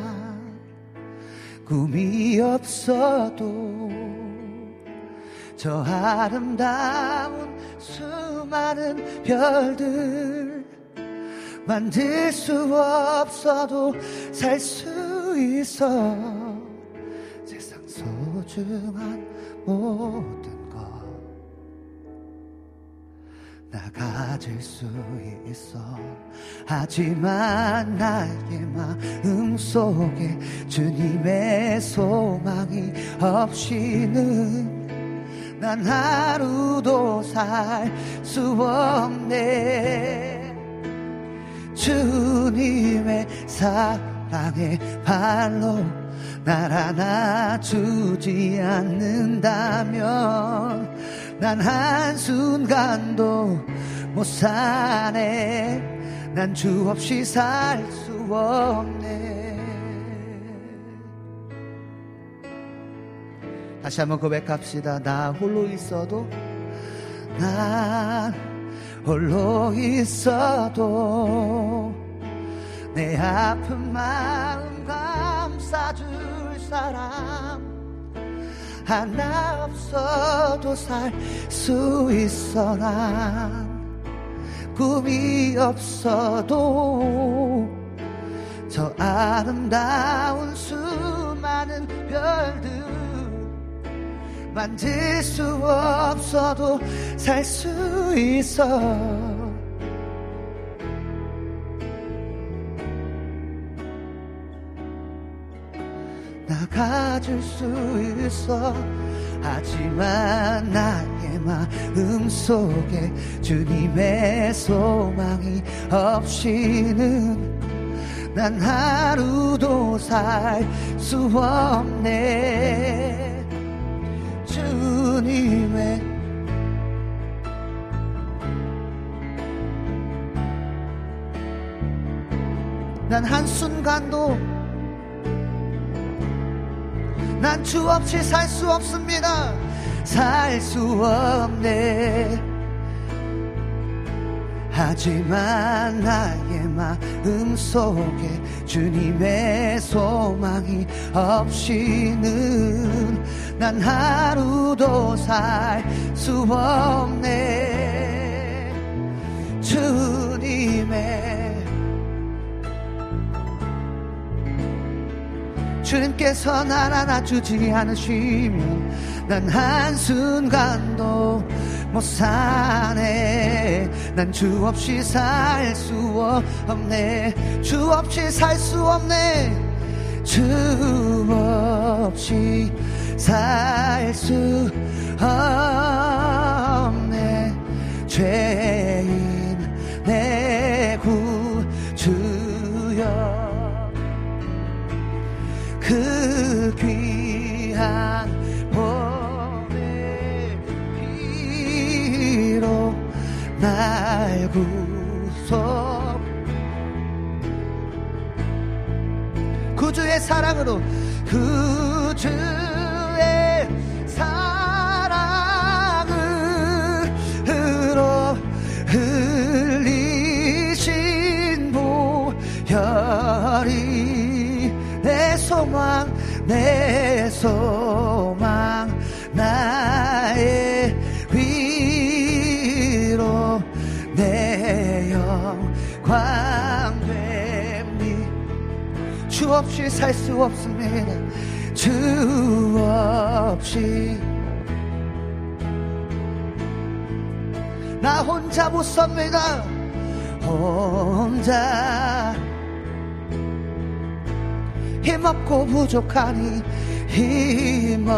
꿈이 없어도 저 아름다운 수많은 별들 만들 수 없어도 살 수 있어. 세상 소중한 모든 것 나 가질 수 있어. 하지만 나의 마음 속에 주님의 소망이 없이는 난 하루도 살 수 없네. 주님의 사랑의 발로 날 안아주지 않는다면 난 한순간도 못 사네. 난 주 없이 살 수 없네 다시 한번 고백합시다. 나 홀로 있어도 난 홀로 있어도 내 아픈 마음 감싸줄 사람 하나 없어도 살 수 있어 난 꿈이 없어도 저 아름다운 수많은 별들 만질 수 없어도 살 수 있어. 나 가질 수 있어. 하지만 나의 마음 속에 주님의 소망이 없이는 난 하루도 살 수 없네 주님의 난 한순간도 난 주 없이 살 수 없습니다. 살 수 없네 하지만 나의 마음 속에 주님의 소망이 없이는 난 하루도 살 수 없네. 주님의 주님께서 날 안아주지 않으시면 난 한순간도 못 사네. 난 주 없이 살 수 없네. 주 없이 살 수 없네. 주 없이 살 수 없네. 죄인 내 구주여. 그 귀한 날 구속. 구주의 사랑으로 구주의 사랑으로 흘리신 보혈이 내 소망 내 소망 광 됨니 주 없이 살 수 없습니다 주 없이. 나 혼자 못 섭니다. 혼자. 힘없고 부족하니 힘없고.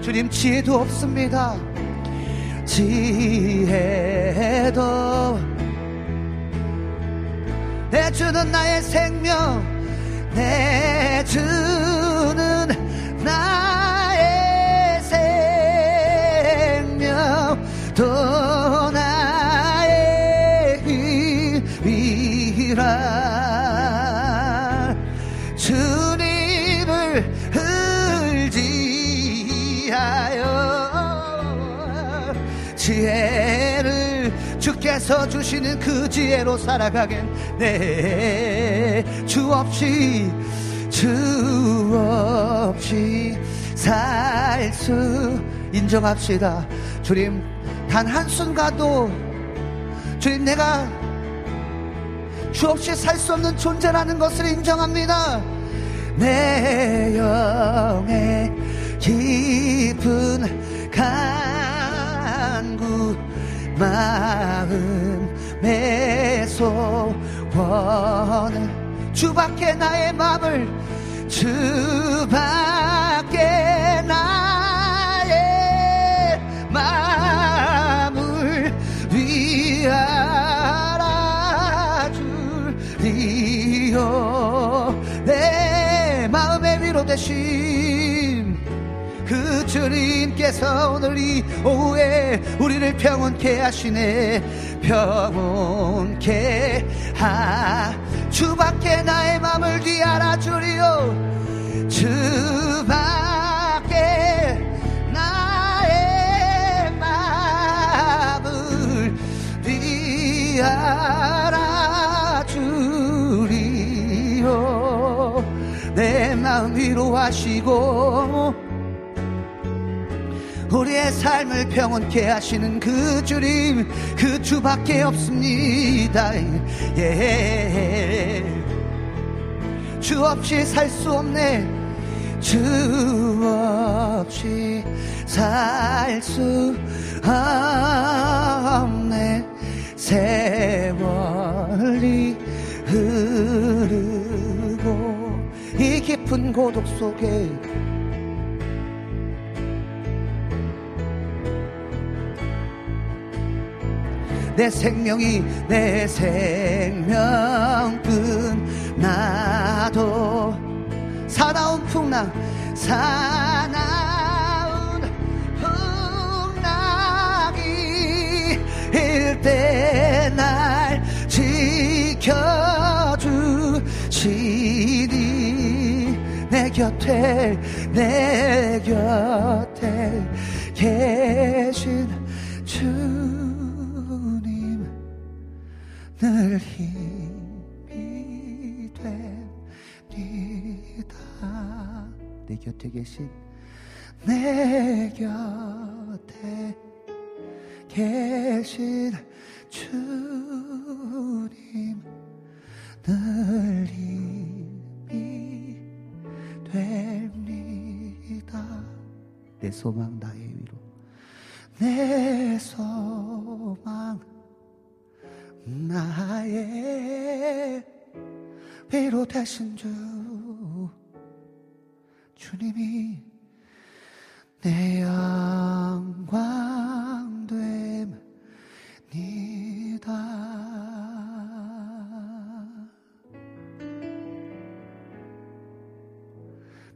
주님 지혜도 없습니다 지혜도 내주는 나의 생명 내주는 나 주께서 주시는 그 지혜로 살아가겠네. 주 없이 주 없이 살 수 인정합시다. 주님 단 한순간도 주님 내가 주 없이 살 수 없는 존재라는 것을 인정합니다. 내 영의 깊은 간구 마음의 소원을 주밖에 나의 마음을 주밖에 나의 마음을 그 주님께서 오늘 이 오후에 우리를 평온케 하시네. 평온케 하. 주밖에 나의 맘을 뒤 알아 주리요. 주밖에 나의 마음을 뒤 알아 주리요. 내 마음 위로하시고 우리의 삶을 평온케 하시는 그 주님 그 주밖에 없습니다. 예. 주 없이 살 수 없네. 주 없이 살 수 없네. 세월이 흐르고 이 깊은 고독 속에 내 생명이 내 생명뿐 나도 사나운 풍랑 사나운 풍랑이 일때 날 지켜주시니 내 곁에 내 곁에 계신 늘 힘이 됩니다 내 곁에 계신 내 곁에 계신 주님 늘 힘이 됩니다. 내 소망 나의 위로. 내 소망 나의 위로 되신 주 주님이 내 영광 됩니다.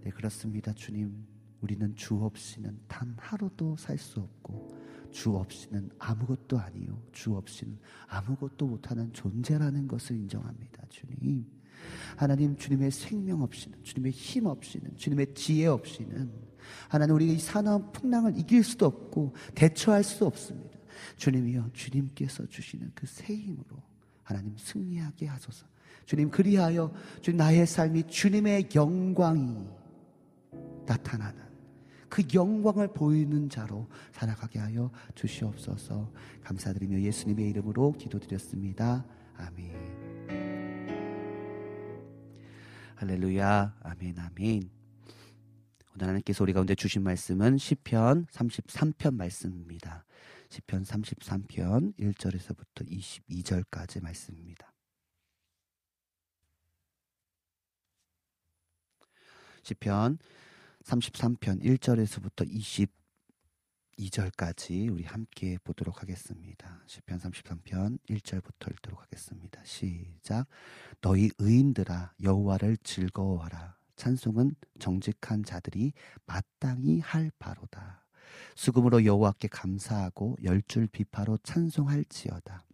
네 그렇습니다 주님. 우리는 주 없이는 단 하루도 살 수 없고 주 없이는 아무것도 아니요. 주 없이는 아무것도 못하는 존재라는 것을 인정합니다. 주님. 하나님 주님의 생명 없이는 주님의 힘 없이는 주님의 지혜 없이는 하나님 우리가 이 사나운 풍랑을 이길 수도 없고 대처할 수 없습니다. 주님이여 주님께서 주시는 그 새 힘으로 하나님 승리하게 하소서. 주님 그리하여 주님 나의 삶이 주님의 영광이 나타나는 그 영광을 보이는 자로 살아가게 하여 주시옵소서 감사드리며 예수님의 이름으로 기도드렸습니다. 아멘. 할렐루야. 아멘, 아멘. 오늘 하나님께서 우리 가운데 주신 말씀은 시편 33편 말씀입니다. 시편 33편 1절에서부터 22절까지 말씀입니다. 시편 33편 1절에서부터 22절까지 우리 함께 보도록 하겠습니다. 시편 33편 1절부터 읽도록 하겠습니다. 시작. 너희 의인들아 여호와를 즐거워하라. 찬송은 정직한 자들이 마땅히 할 바로다. 수금으로 여호와께 감사하고 열줄 비파로 찬송할지어다.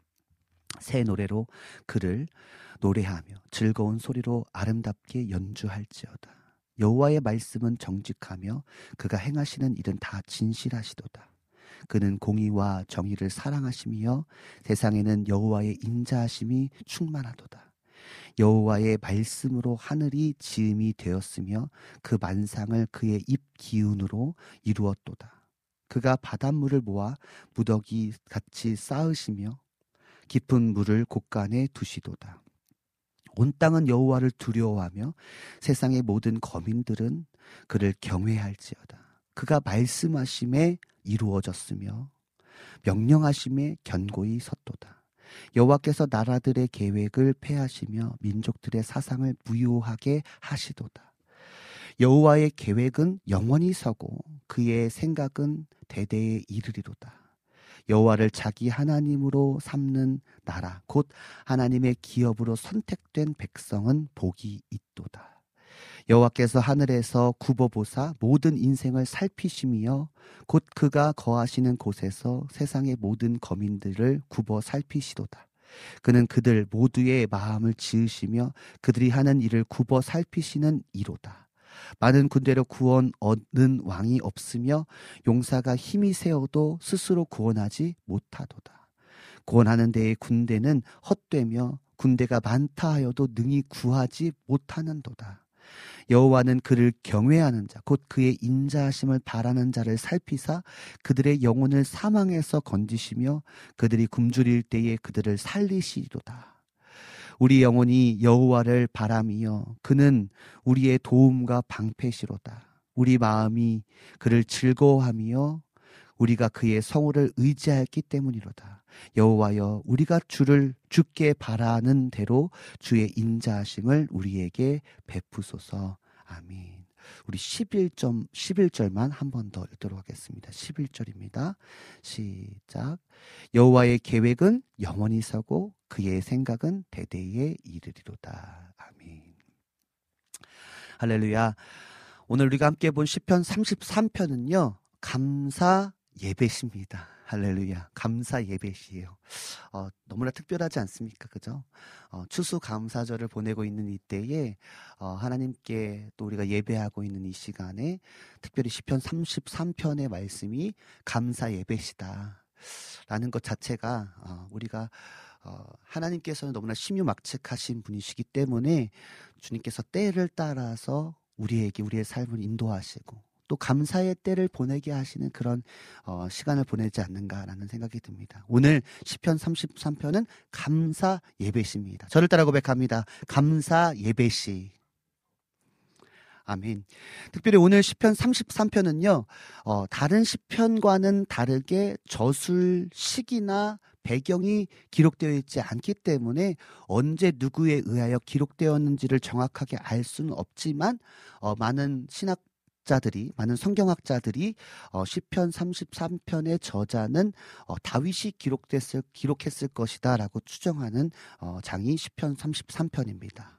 새 노래로 그를 노래하며 즐거운 소리로 아름답게 연주할지어다. 여호와의 말씀은 정직하며 그가 행하시는 일은 다 진실하시도다. 그는 공의와 정의를 사랑하시며 세상에는 여호와의 인자하심이 충만하도다. 여호와의 말씀으로 하늘이 지음이 되었으며 그 만상을 그의 입 기운으로 이루었도다. 그가 바닷물을 모아 무더기 같이 쌓으시며 깊은 물을 곳간에 두시도다. 온 땅은 여호와를 두려워하며 세상의 모든 거민들은 그를 경외할지어다. 그가 말씀하심에 이루어졌으며 명령하심에 견고히 섰도다. 여호와께서 나라들의 계획을 폐하시며 민족들의 사상을 무효하게 하시도다. 여호와의 계획은 영원히 서고 그의 생각은 대대에 이르리로다. 여호와를 자기 하나님으로 삼는 나라 곧 하나님의 기업으로 선택된 백성은 복이 있도다. 여호와께서 하늘에서 굽어보사 모든 인생을 살피시며 곧 그가 거하시는 곳에서 세상의 모든 거민들을 굽어 살피시도다. 그는 그들 모두의 마음을 지으시며 그들이 하는 일을 굽어 살피시는 이로다. 많은 군대로 구원 얻는 왕이 없으며 용사가 힘이 세어도 스스로 구원하지 못하도다. 구원하는 데의 군대는 헛되며 군대가 많다 하여도 능히 구하지 못하는도다. 여호와는 그를 경외하는 자, 곧 그의 인자하심을 바라는 자를 살피사 그들의 영혼을 사망에서 건지시며 그들이 굶주릴 때에 그들을 살리시리로다. 우리 영혼이 여호와를 바람이여 그는 우리의 도움과 방패시로다. 우리 마음이 그를 즐거워하며 우리가 그의 성호를 의지하였기 때문이로다. 여호와여 우리가 주를 주께 바라는 대로 주의 인자하심을 우리에게 베푸소서. 아멘. 우리 11점 11절만 한 번 더 읽도록 하겠습니다. 11절입니다. 시작. 여호와의 계획은 영원히 서고 그의 생각은 대대에 이르리로다. 아멘. 할렐루야. 오늘 우리가 함께 본 시편 33편은요. 감사 예배십니다. 할렐루야. 감사 예배시예요. 어, 너무나 특별하지 않습니까? 그죠? 어, 추수 감사절을 보내고 있는 이때에 어, 하나님께 또 우리가 예배하고 있는 이 시간에 특별히 시편 33편의 말씀이 감사 예배시다. 라는 것 자체가 어, 우리가 어, 하나님께서는 너무나 심유막측하신 분이시기 때문에 주님께서 때를 따라서 우리에게 우리의 삶을 인도하시고 또 감사의 때를 보내게 하시는 그런 어, 시간을 보내지 않는가라는 생각이 듭니다. 오늘 시편 33편은 감사 예배시입니다. 저를 따라 고백합니다. 감사 예배시. 아멘. 특별히 오늘 시편 33편은요. 어, 다른 시편과는 다르게 저술 시기나 배경이 기록되어 있지 않기 때문에 언제 누구에 의하여 기록되었는지를 정확하게 알 수는 없지만 어, 많은 신학 자들이 많은 성경학자들이 어, 시편 33편의 저자는 어, 다윗이 기록됐을 기록했을 것이다라고 추정하는 어, 장이 시편 33편입니다.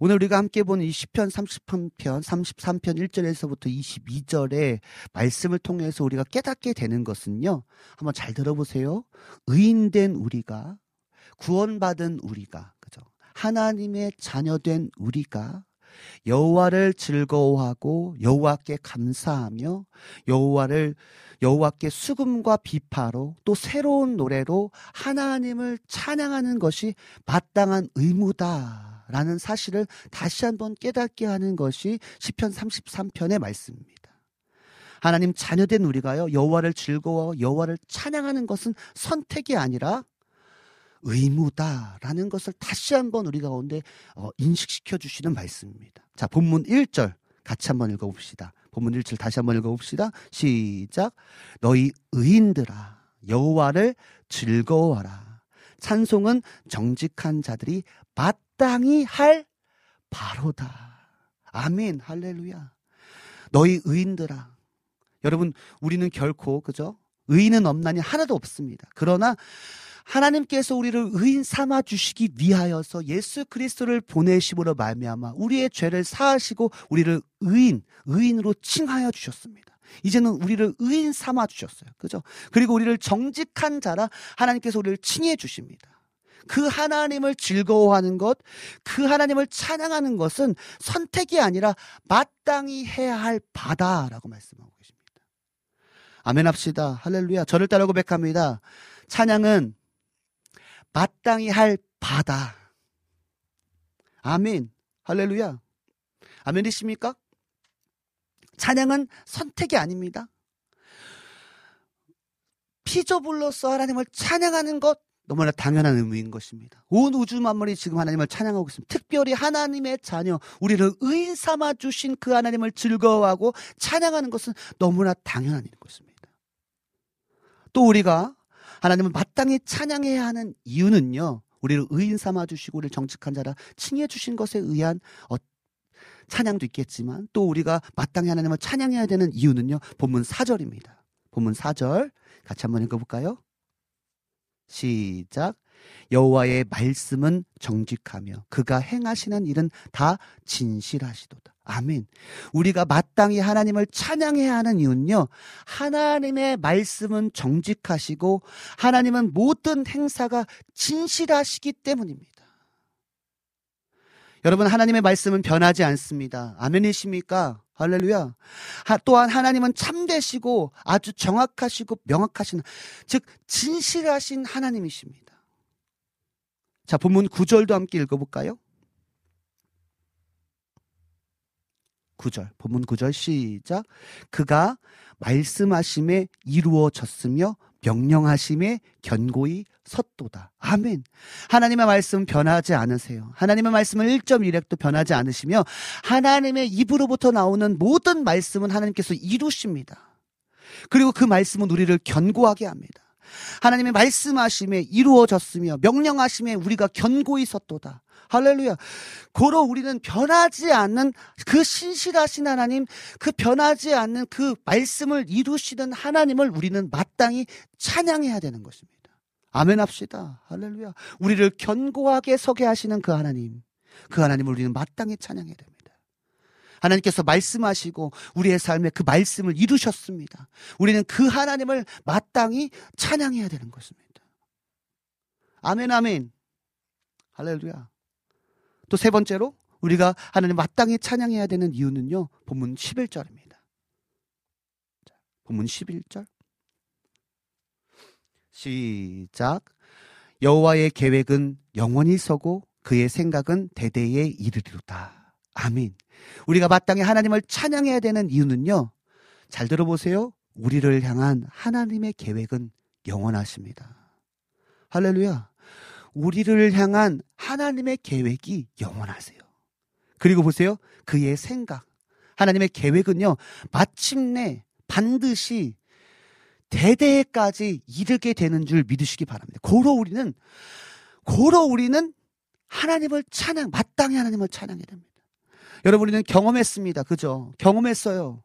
오늘 우리가 함께 보는 이 시편 33편 33편 1절에서부터 22절의 말씀을 통해서 우리가 깨닫게 되는 것은요. 한번 잘 들어보세요. 의인된 우리가 구원받은 우리가 그죠? 하나님의 자녀된 우리가 여호와를 즐거워하고 여호와께 감사하며 여호와를 여호와께 수금과 비파로 또 새로운 노래로 하나님을 찬양하는 것이 마땅한 의무다라는 사실을 다시 한번 깨닫게 하는 것이 시편 33편의 말씀입니다. 하나님 자녀된 우리가요 여호와를 즐거워 여호와를 찬양하는 것은 선택이 아니라 의무다라는 것을 다시 한번 우리 가운데 어, 인식시켜 주시는 말씀입니다. 자, 본문 1절 같이 한번 읽어 봅시다. 본문 1절 다시 한번 읽어 봅시다. 시작. 너희 의인들아 여호와를 즐거워하라. 찬송은 정직한 자들이 마땅히 할 바로다. 아멘. 할렐루야. 너희 의인들아. 여러분, 우리는 결코 그죠? 의인은 없나니 하나도 없습니다. 그러나 하나님께서 우리를 의인 삼아 주시기 위하여서 예수 그리스도를 보내심으로 말미암아 우리의 죄를 사하시고 우리를 의인, 의인으로 칭하여 주셨습니다. 이제는 우리를 의인 삼아 주셨어요. 그죠? 그리고 우리를 정직한 자라 하나님께서 우리를 칭해 주십니다. 그 하나님을 즐거워하는 것, 그 하나님을 찬양하는 것은 선택이 아니라 마땅히 해야 할 바다라고 말씀하고 계십니다. 아멘 합시다. 할렐루야. 저를 따라 고백합니다. 찬양은 마땅히 할 바다. 아멘. 할렐루야. 아멘이십니까? 찬양은 선택이 아닙니다. 피조불로서 하나님을 찬양하는 것 너무나 당연한 의무인 것입니다. 온 우주 만물이 지금 하나님을 찬양하고 있습니다. 특별히 하나님의 자녀, 우리를 의인 삼아 주신 그 하나님을 즐거워하고 찬양하는 것은 너무나 당연한 일인 것입니다. 또 우리가 하나님을 마땅히 찬양해야 하는 이유는요. 우리를 의인 삼아 주시고 우리를 정직한 자라 칭해 주신 것에 의한 어, 찬양도 있겠지만 또 우리가 마땅히 하나님을 찬양해야 되는 이유는요. 본문 4절입니다. 본문 4절 같이 한번 읽어 볼까요? 시작. 여호와의 말씀은 정직하며 그가 행하시는 일은 다 진실하시도다. 아멘. 우리가 마땅히 하나님을 찬양해야 하는 이유는요. 하나님의 말씀은 정직하시고 하나님은 모든 행사가 진실하시기 때문입니다. 여러분 하나님의 말씀은 변하지 않습니다. 아멘이십니까? 할렐루야. 하- 또한 하나님은 참되시고 아주 정확하시고 명확하신 즉 진실하신 하나님이십니다. 자, 본문 9절도 함께 읽어 볼까요? 9절. 본문 9절 시작. 그가 말씀하심에 이루어졌으며 명령하심에 견고히 섰도다. 아멘. 하나님의 말씀 변하지 않으세요. 하나님의 말씀은 1.1핵도 변하지 않으시며 하나님의 입으로부터 나오는 모든 말씀은 하나님께서 이루십니다. 그리고 그 말씀은 우리를 견고하게 합니다. 하나님의 말씀하심에 이루어졌으며 명령하심에 우리가 견고히 섰도다. 할렐루야. 고로 우리는 변하지 않는 그 신실하신 하나님, 그 변하지 않는 그 말씀을 이루시는 하나님을 우리는 마땅히 찬양해야 되는 것입니다. 아멘 합시다. 할렐루야. 우리를 견고하게 서게 하시는 그 하나님, 그 하나님을 우리는 마땅히 찬양해야 됩니다. 하나님께서 말씀하시고 우리의 삶에 그 말씀을 이루셨습니다. 우리는 그 하나님을 마땅히 찬양해야 되는 것입니다. 아멘, 아멘. 할렐루야. 또 세 번째로 우리가 하나님 마땅히 찬양해야 되는 이유는요. 본문 11절입니다. 본문 11절. 시작. 여호와의 계획은 영원히 서고 그의 생각은 대대에 이르리로다. 아멘. 우리가 마땅히 하나님을 찬양해야 되는 이유는요. 잘 들어보세요. 우리를 향한 하나님의 계획은 영원하십니다. 할렐루야. 우리를 향한 하나님의 계획이 영원하세요. 그리고 보세요. 그의 생각. 하나님의 계획은요. 마침내 반드시 대대까지 이르게 되는 줄 믿으시기 바랍니다. 고로 우리는 고로 우리는 하나님을 찬양 마땅히 하나님을 찬양해야 됩니다. 여러분 우리는 경험했습니다. 그죠? 경험했어요.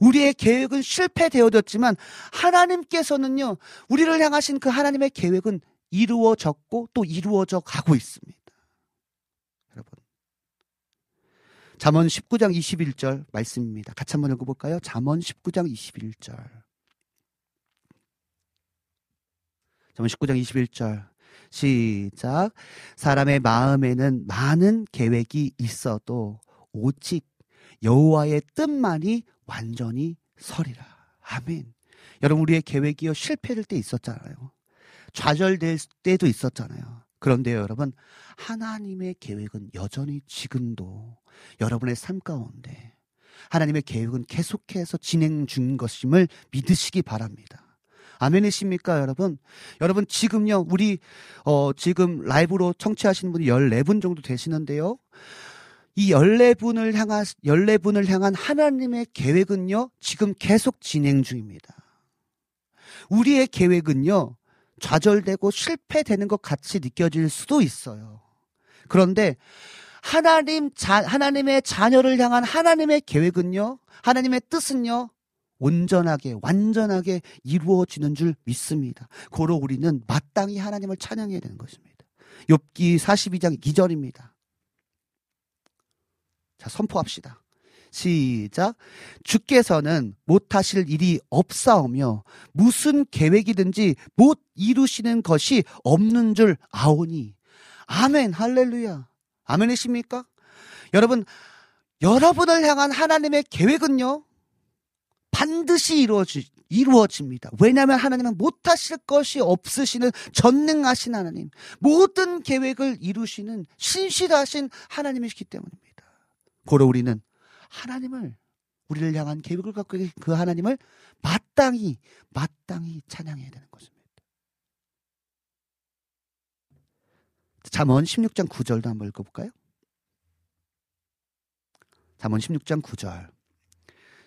우리의 계획은 실패되어졌지만 하나님께서는요. 우리를 향하신 그 하나님의 계획은 이루어졌고 또 이루어져 가고 있습니다. 여러분. 잠언 19장 21절 말씀입니다. 같이 한번 읽어 볼까요? 잠언 19장 21절. 잠언 19장 21절. 시작. 사람의 마음에는 많은 계획이 있어도 오직 여호와의 뜻만이 완전히 서리라. 아멘. 여러분 우리의 계획이요 실패될 때 있었잖아요. 좌절될 때도 있었잖아요. 그런데요, 여러분 하나님의 계획은 여전히 지금도 여러분의 삶 가운데 하나님의 계획은 계속해서 진행 중인 것임을 믿으시기 바랍니다. 아멘이십니까, 여러분? 여러분, 지금요, 우리, 어, 지금 라이브로 청취하시는 분이 14분 정도 되시는데요. 이 14분을 향한, 14분을 향한 하나님의 계획은요, 지금 계속 진행 중입니다. 우리의 계획은요, 좌절되고 실패되는 것 같이 느껴질 수도 있어요. 그런데 하나님 자, 하나님의 자녀를 향한 하나님의 계획은요, 하나님의 뜻은요, 온전하게, 완전하게 이루어지는 줄 믿습니다. 고로 우리는 마땅히 하나님을 찬양해야 되는 것입니다. 욥기 42장 2절입니다. 자, 선포합시다. 시작. 주께서는 못하실 일이 없사오며 무슨 계획이든지 못 이루시는 것이 없는 줄 아오니. 아멘. 할렐루야. 아멘이십니까? 여러분, 여러분을 향한 하나님의 계획은요, 반드시 이루어지, 이루어집니다. 왜냐하면 하나님은 못하실 것이 없으시는 전능하신 하나님, 모든 계획을 이루시는 신실하신 하나님이시기 때문입니다. 고로 우리는 하나님을 우리를 향한 계획을 갖고 계신 그 하나님을 마땅히 마땅히 찬양해야 되는 것입니다. 잠언 16장 9절도 한번 읽어 볼까요? 잠언 16장 9절.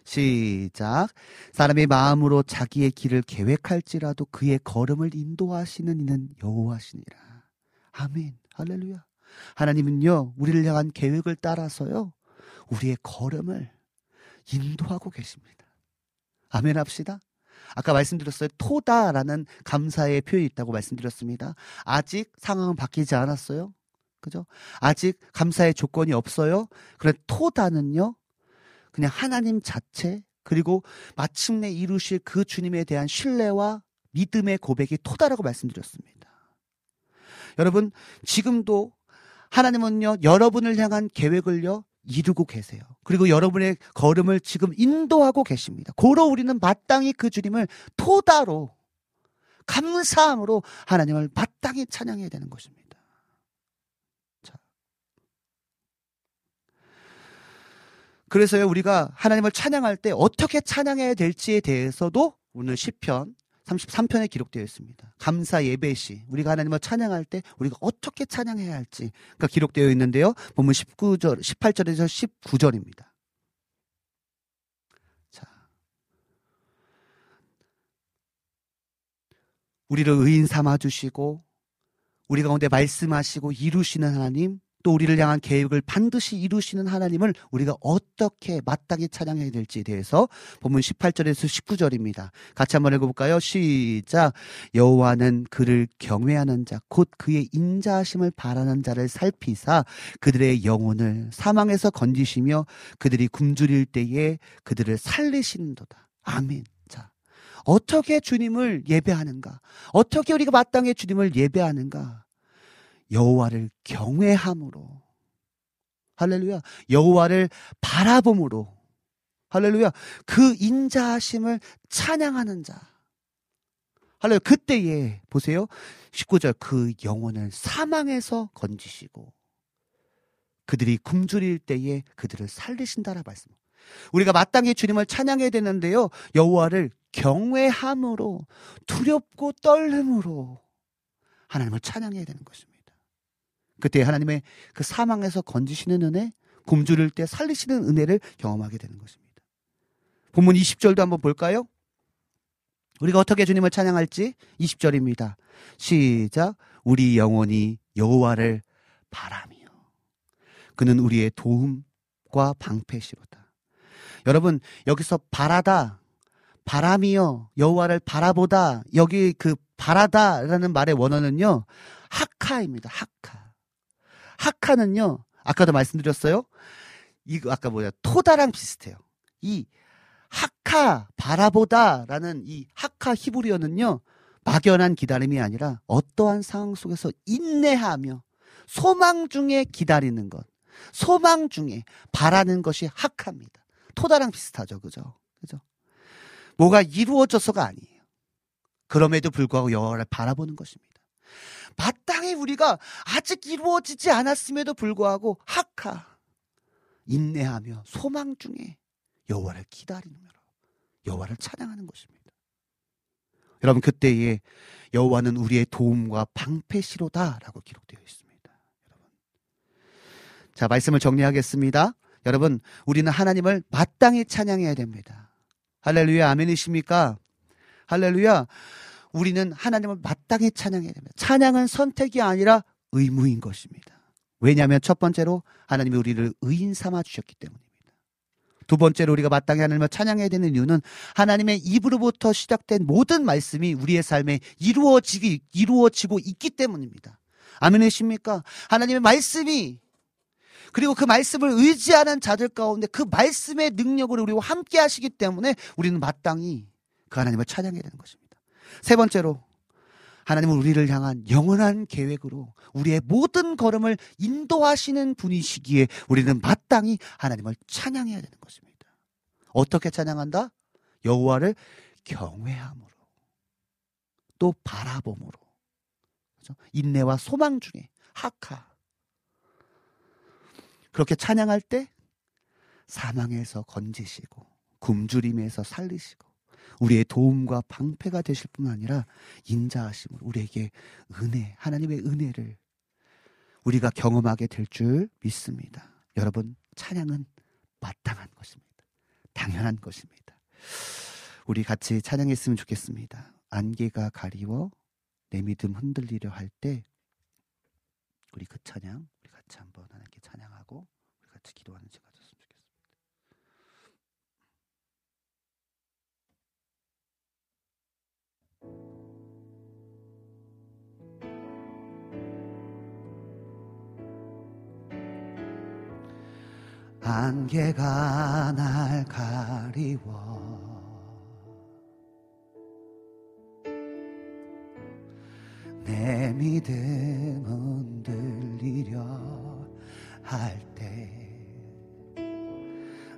시작. 사람의 마음으로 자기의 길을 계획할지라도 그의 걸음을 인도하시는 이는 여호와시니라. 아멘. 할렐루야. 하나님은요 우리를 향한 계획을 따라서요 우리의 걸음을 인도하고 계십니다. 아멘 합시다. 아까 말씀드렸어요. 토다라는 감사의 표현이 있다고 말씀드렸습니다. 아직 상황은 바뀌지 않았어요. 그죠? 아직 감사의 조건이 없어요. 그래 토다는요. 그냥 하나님 자체 그리고 마침내 이루실 그 주님에 대한 신뢰와 믿음의 고백이 토다라고 말씀드렸습니다. 여러분 지금도 하나님은요 여러분을 향한 계획을요 이루고 계세요. 그리고 여러분의 걸음을 지금 인도하고 계십니다. 고로 우리는 마땅히 그 주님을 토다로 감사함으로 하나님을 마땅히 찬양해야 되는 것입니다. 자. 그래서요 우리가 하나님을 찬양할 때 어떻게 찬양해야 될지에 대해서도 오늘 시편 33편에 기록되어 있습니다. 감사 예배 시 우리가 하나님을 찬양할 때 우리가 어떻게 찬양해야 할지가 기록되어 있는데요. 보면 19절 18절에서 19절입니다. 자. 우리를 의인 삼아 주시고 우리 가운데 말씀하시고 이루시는 하나님 또 우리를 향한 계획을 반드시 이루시는 하나님을 우리가 어떻게 마땅히 찬양해야 될지에 대해서 본문 18절에서 19절입니다. 같이 한번 읽어볼까요? 시작. 여호와는 그를 경외하는 자, 곧 그의 인자하심을 바라는 자를 살피사 그들의 영혼을 사망에서 건지시며 그들이 굶주릴 때에 그들을 살리시는도다. 아멘. 자, 어떻게 주님을 예배하는가? 어떻게 우리가 마땅히 주님을 예배하는가? 여호와를 경외함으로. 할렐루야. 여호와를 바라봄으로. 할렐루야. 그 인자하심을 찬양하는 자. 할렐루야. 그때에 보세요. 19절 그 영혼을 사망에서 건지시고 그들이 굶주릴 때에 그들을 살리신다라 말씀. 우리가 마땅히 주님을 찬양해야 되는데요. 여호와를 경외함으로 두렵고 떨림으로 하나님을 찬양해야 되는 것입니다. 그때 하나님의 그 사망에서 건지시는 은혜, 굶주릴 때 살리시는 은혜를 경험하게 되는 것입니다. 본문 20절도 한번 볼까요? 우리가 어떻게 주님을 찬양할지 20절입니다. 시작. 우리 영혼이 여호와를 바라며 그는 우리의 도움과 방패시로다. 여러분 여기서 바라다 바람이요 여호와를 바라보다 여기 그 바라다라는 말의 원어는요 하카입니다. 하카. 하카는요, 아까도 말씀드렸어요. 이거 아까 뭐야, 토다랑 비슷해요. 이 하카, 바라보다라는 이 하카 히브리어는요, 막연한 기다림이 아니라 어떠한 상황 속에서 인내하며 소망 중에 기다리는 것, 소망 중에 바라는 것이 하카입니다. 토다랑 비슷하죠, 그죠? 그죠? 뭐가 이루어져서가 아니에요. 그럼에도 불구하고 여호와를 바라보는 것입니다. 마땅히 우리가 아직 이루어지지 않았음에도 불구하고 하카 인내하며 소망 중에 여호와를 기다리며 여호와를 찬양하는 것입니다. 여러분 그때에 여호와는 우리의 도움과 방패시로다라고 기록되어 있습니다. 여러분. 자, 말씀을 정리하겠습니다. 여러분, 우리는 하나님을 마땅히 찬양해야 됩니다. 할렐루야, 아멘이십니까? 할렐루야. 우리는 하나님을 마땅히 찬양해야 됩니다. 찬양은 선택이 아니라 의무인 것입니다. 왜냐하면 첫 번째로 하나님이 우리를 의인 삼아 주셨기 때문입니다. 두 번째로 우리가 마땅히 하나님을 찬양해야 되는 이유는 하나님의 입으로부터 시작된 모든 말씀이 우리의 삶에 이루어지기 이루어지고 있기 때문입니다. 아멘이십니까? 하나님의 말씀이 그리고 그 말씀을 의지하는 자들 가운데 그 말씀의 능력으로 우리와 함께 하시기 때문에 우리는 마땅히 그 하나님을 찬양해야 되는 것입니다. 세 번째로 하나님은 우리를 향한 영원한 계획으로 우리의 모든 걸음을 인도하시는 분이시기에 우리는 마땅히 하나님을 찬양해야 되는 것입니다. 어떻게 찬양한다? 여호와를 경외함으로 또 바라봄으로 그렇죠? 인내와 소망 중에 하카 그렇게 찬양할 때 사망에서 건지시고 굶주림에서 살리시고 우리의 도움과 방패가 되실 뿐 아니라 인자하심으로 우리에게 은혜, 하나님의 은혜를 우리가 경험하게 될 줄 믿습니다. 여러분, 찬양은 마땅한 것입니다. 당연한 것입니다. 우리 같이 찬양했으면 좋겠습니다. 안개가 가리워 내 믿음 흔들리려 할 때 우리 그 찬양 우리 같이 한번 하나님께 찬양하고 우리 같이 기도하는 시간 안개가 날 가리워. 내 믿음은 들리려 할 때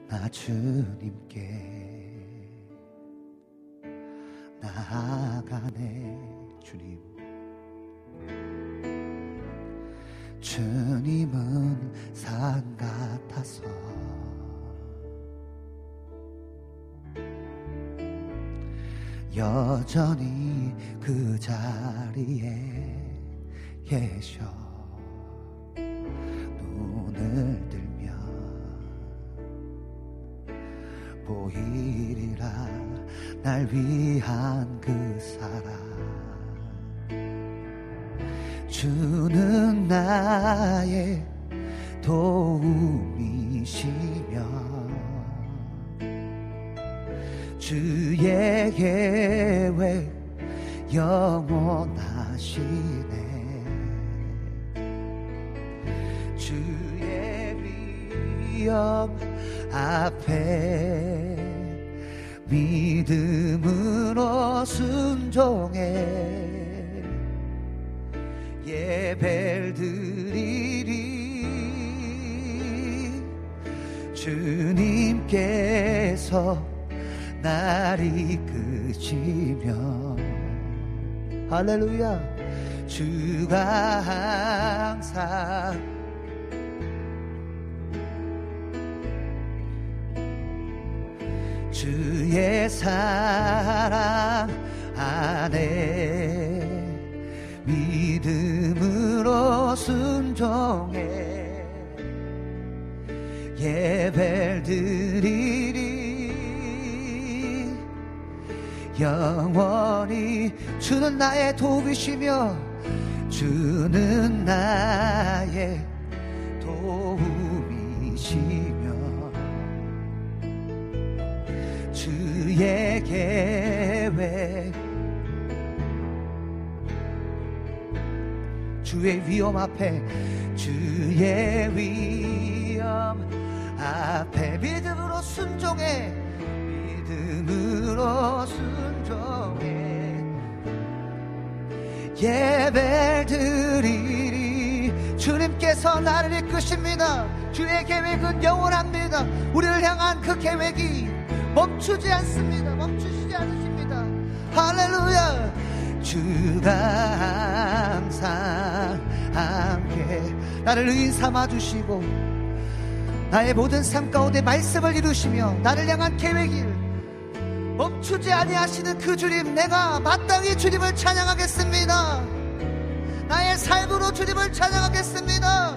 나 주님께 나아가네 주님 주님은 산 같아서. 여전히 그 자리에 계셔. 눈을 들면 보이리라. 날 위한 그 사랑 주는 나의 도움이시며 주의 계획 영원하시네? 주의 위엄 앞에 믿음으로 순종해 예배를 드리리 주님께서 날 이끄시며 할렐루야. 주가 항상 주의 사랑 안에 믿음으로 순종해. 예배를 드리리. 영원히 주는 나의 도움이시며 주는 나의 도움이시며 주의 계획 주의 위험 앞에 주의 위험 앞에 믿음으로 순종해 믿음으로 순종해. 예배 드리리. 주님께서 나를 이끄십니다. 주의 계획은 영원합니다. 우리를 향한 그 계획이 멈추지 않습니다. 멈추시지 않으십니다. 할렐루야 주가 항상 함께 나를 의인 삼아 주시고 나의 모든 삶 가운데 말씀을 이루시며 나를 향한 계획을 멈추지 아니하시는 그 주님 내가 마땅히 주님을 찬양하겠습니다. 나의 삶으로 주님을 찬양하겠습니다.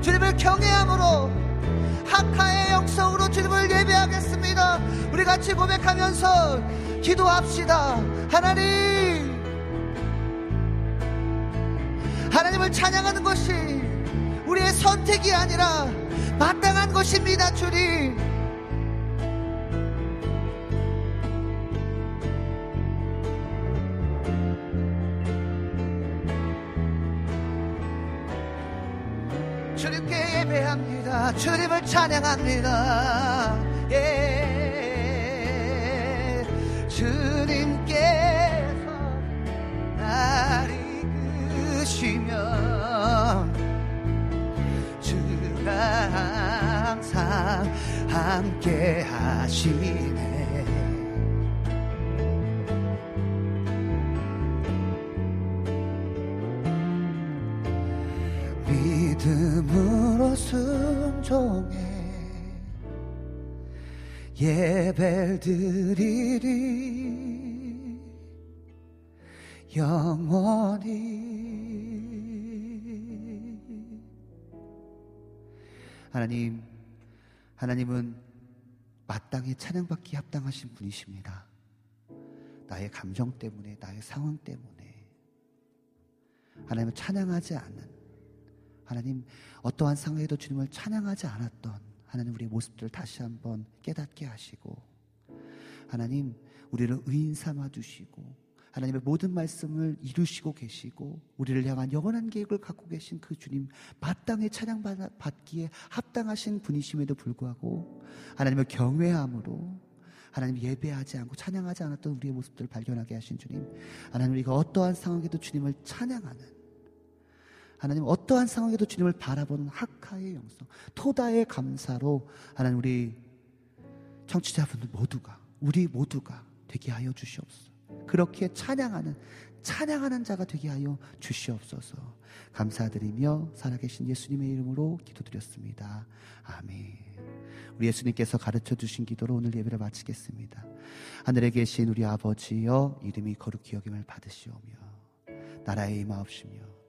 주님을 경외함으로 학하의 영성으로 주님을 예배하겠습니다. 우리 같이 고백하면서 기도합시다 하나님 하나님을 찬양하는 것이 우리의 선택이 아니라 마땅한 것입니다 주님 주님께 예배합니다. 주님을 찬양합니다. 예. 주님께서 날 이끄시며 주가 항상 함께 하시네. 믿음으로 순종해 예배를 드리리. 영원히 하나님 하나님은 마땅히 찬양받기 합당하신 분이십니다. 나의 감정 때문에 나의 상황 때문에. 하나님은 찬양하지 않는 하나님 어떠한 상황에도 주님을 찬양하지 않았던 하나님 우리의 모습들을 다시 한번 깨닫게 하시고 하나님 우리를 의인 삼아 주시고 하나님의 모든 말씀을 이루시고 계시고 우리를 향한 영원한 계획을 갖고 계신 그 주님 마땅히 찬양받기에 합당하신 분이심에도 불구하고 하나님의 경외함으로 하나님 예배하지 않고 찬양하지 않았던 우리의 모습들을 발견하게 하신 주님 하나님 우리가 어떠한 상황에도 주님을 찬양하는 하나님 어떠한 상황에도 주님을 바라보는 학하의 영성 토다의 감사로 하나님 우리 청취자분들 모두가 우리 모두가 되게 하여 주시옵소서 그렇게 찬양하는 찬양하는 자가 되게 하여 주시옵소서. 감사드리며 살아계신 예수님의 이름으로 기도드렸습니다. 아멘. 우리 예수님께서 가르쳐 주신 기도로 오늘 예배를 마치겠습니다. 하늘에 계신 우리 아버지여 이름이 거룩히 여김을 받으시오며 나라의 임하옵시며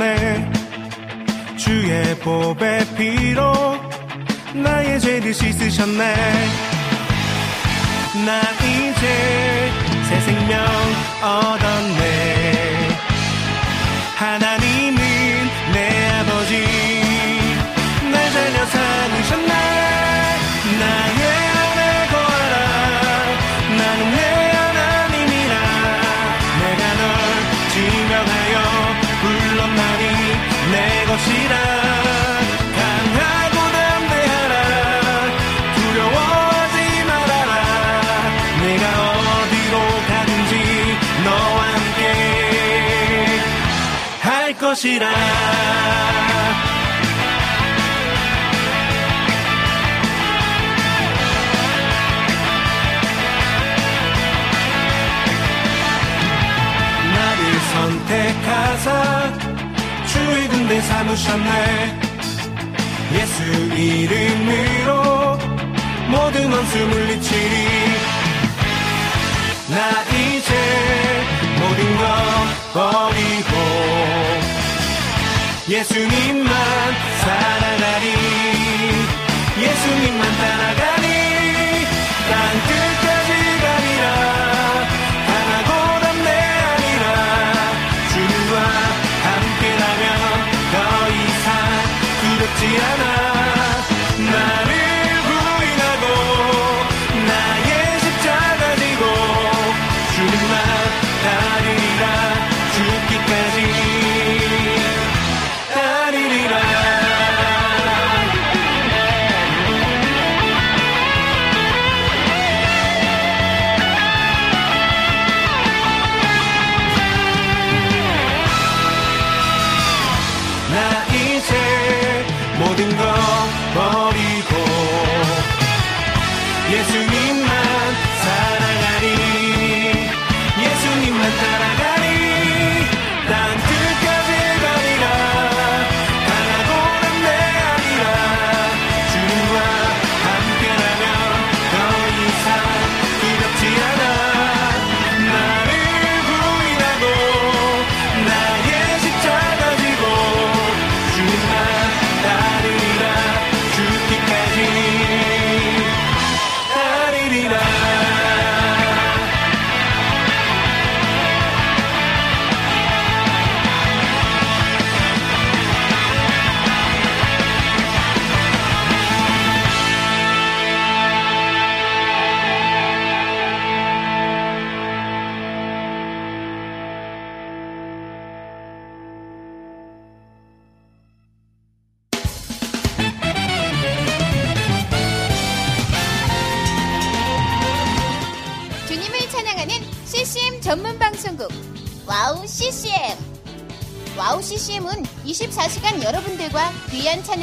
달리셨네 주의 보배 피로 나의 죄를 씻으셨네. 나 이제 새 생명 얻었네. 하나 것이라. 나를 선택하사 주의 군대 삼으셨네. 예수 이름으로 모든 원수 물리치리. 나 이제 모든 것 버리고 예수님만 사랑하리. 예수님만 따라가리. 땅 끝까지 가리라. 강하고 담대하리라. 주님과 함께라면 더 이상 두렵지 않아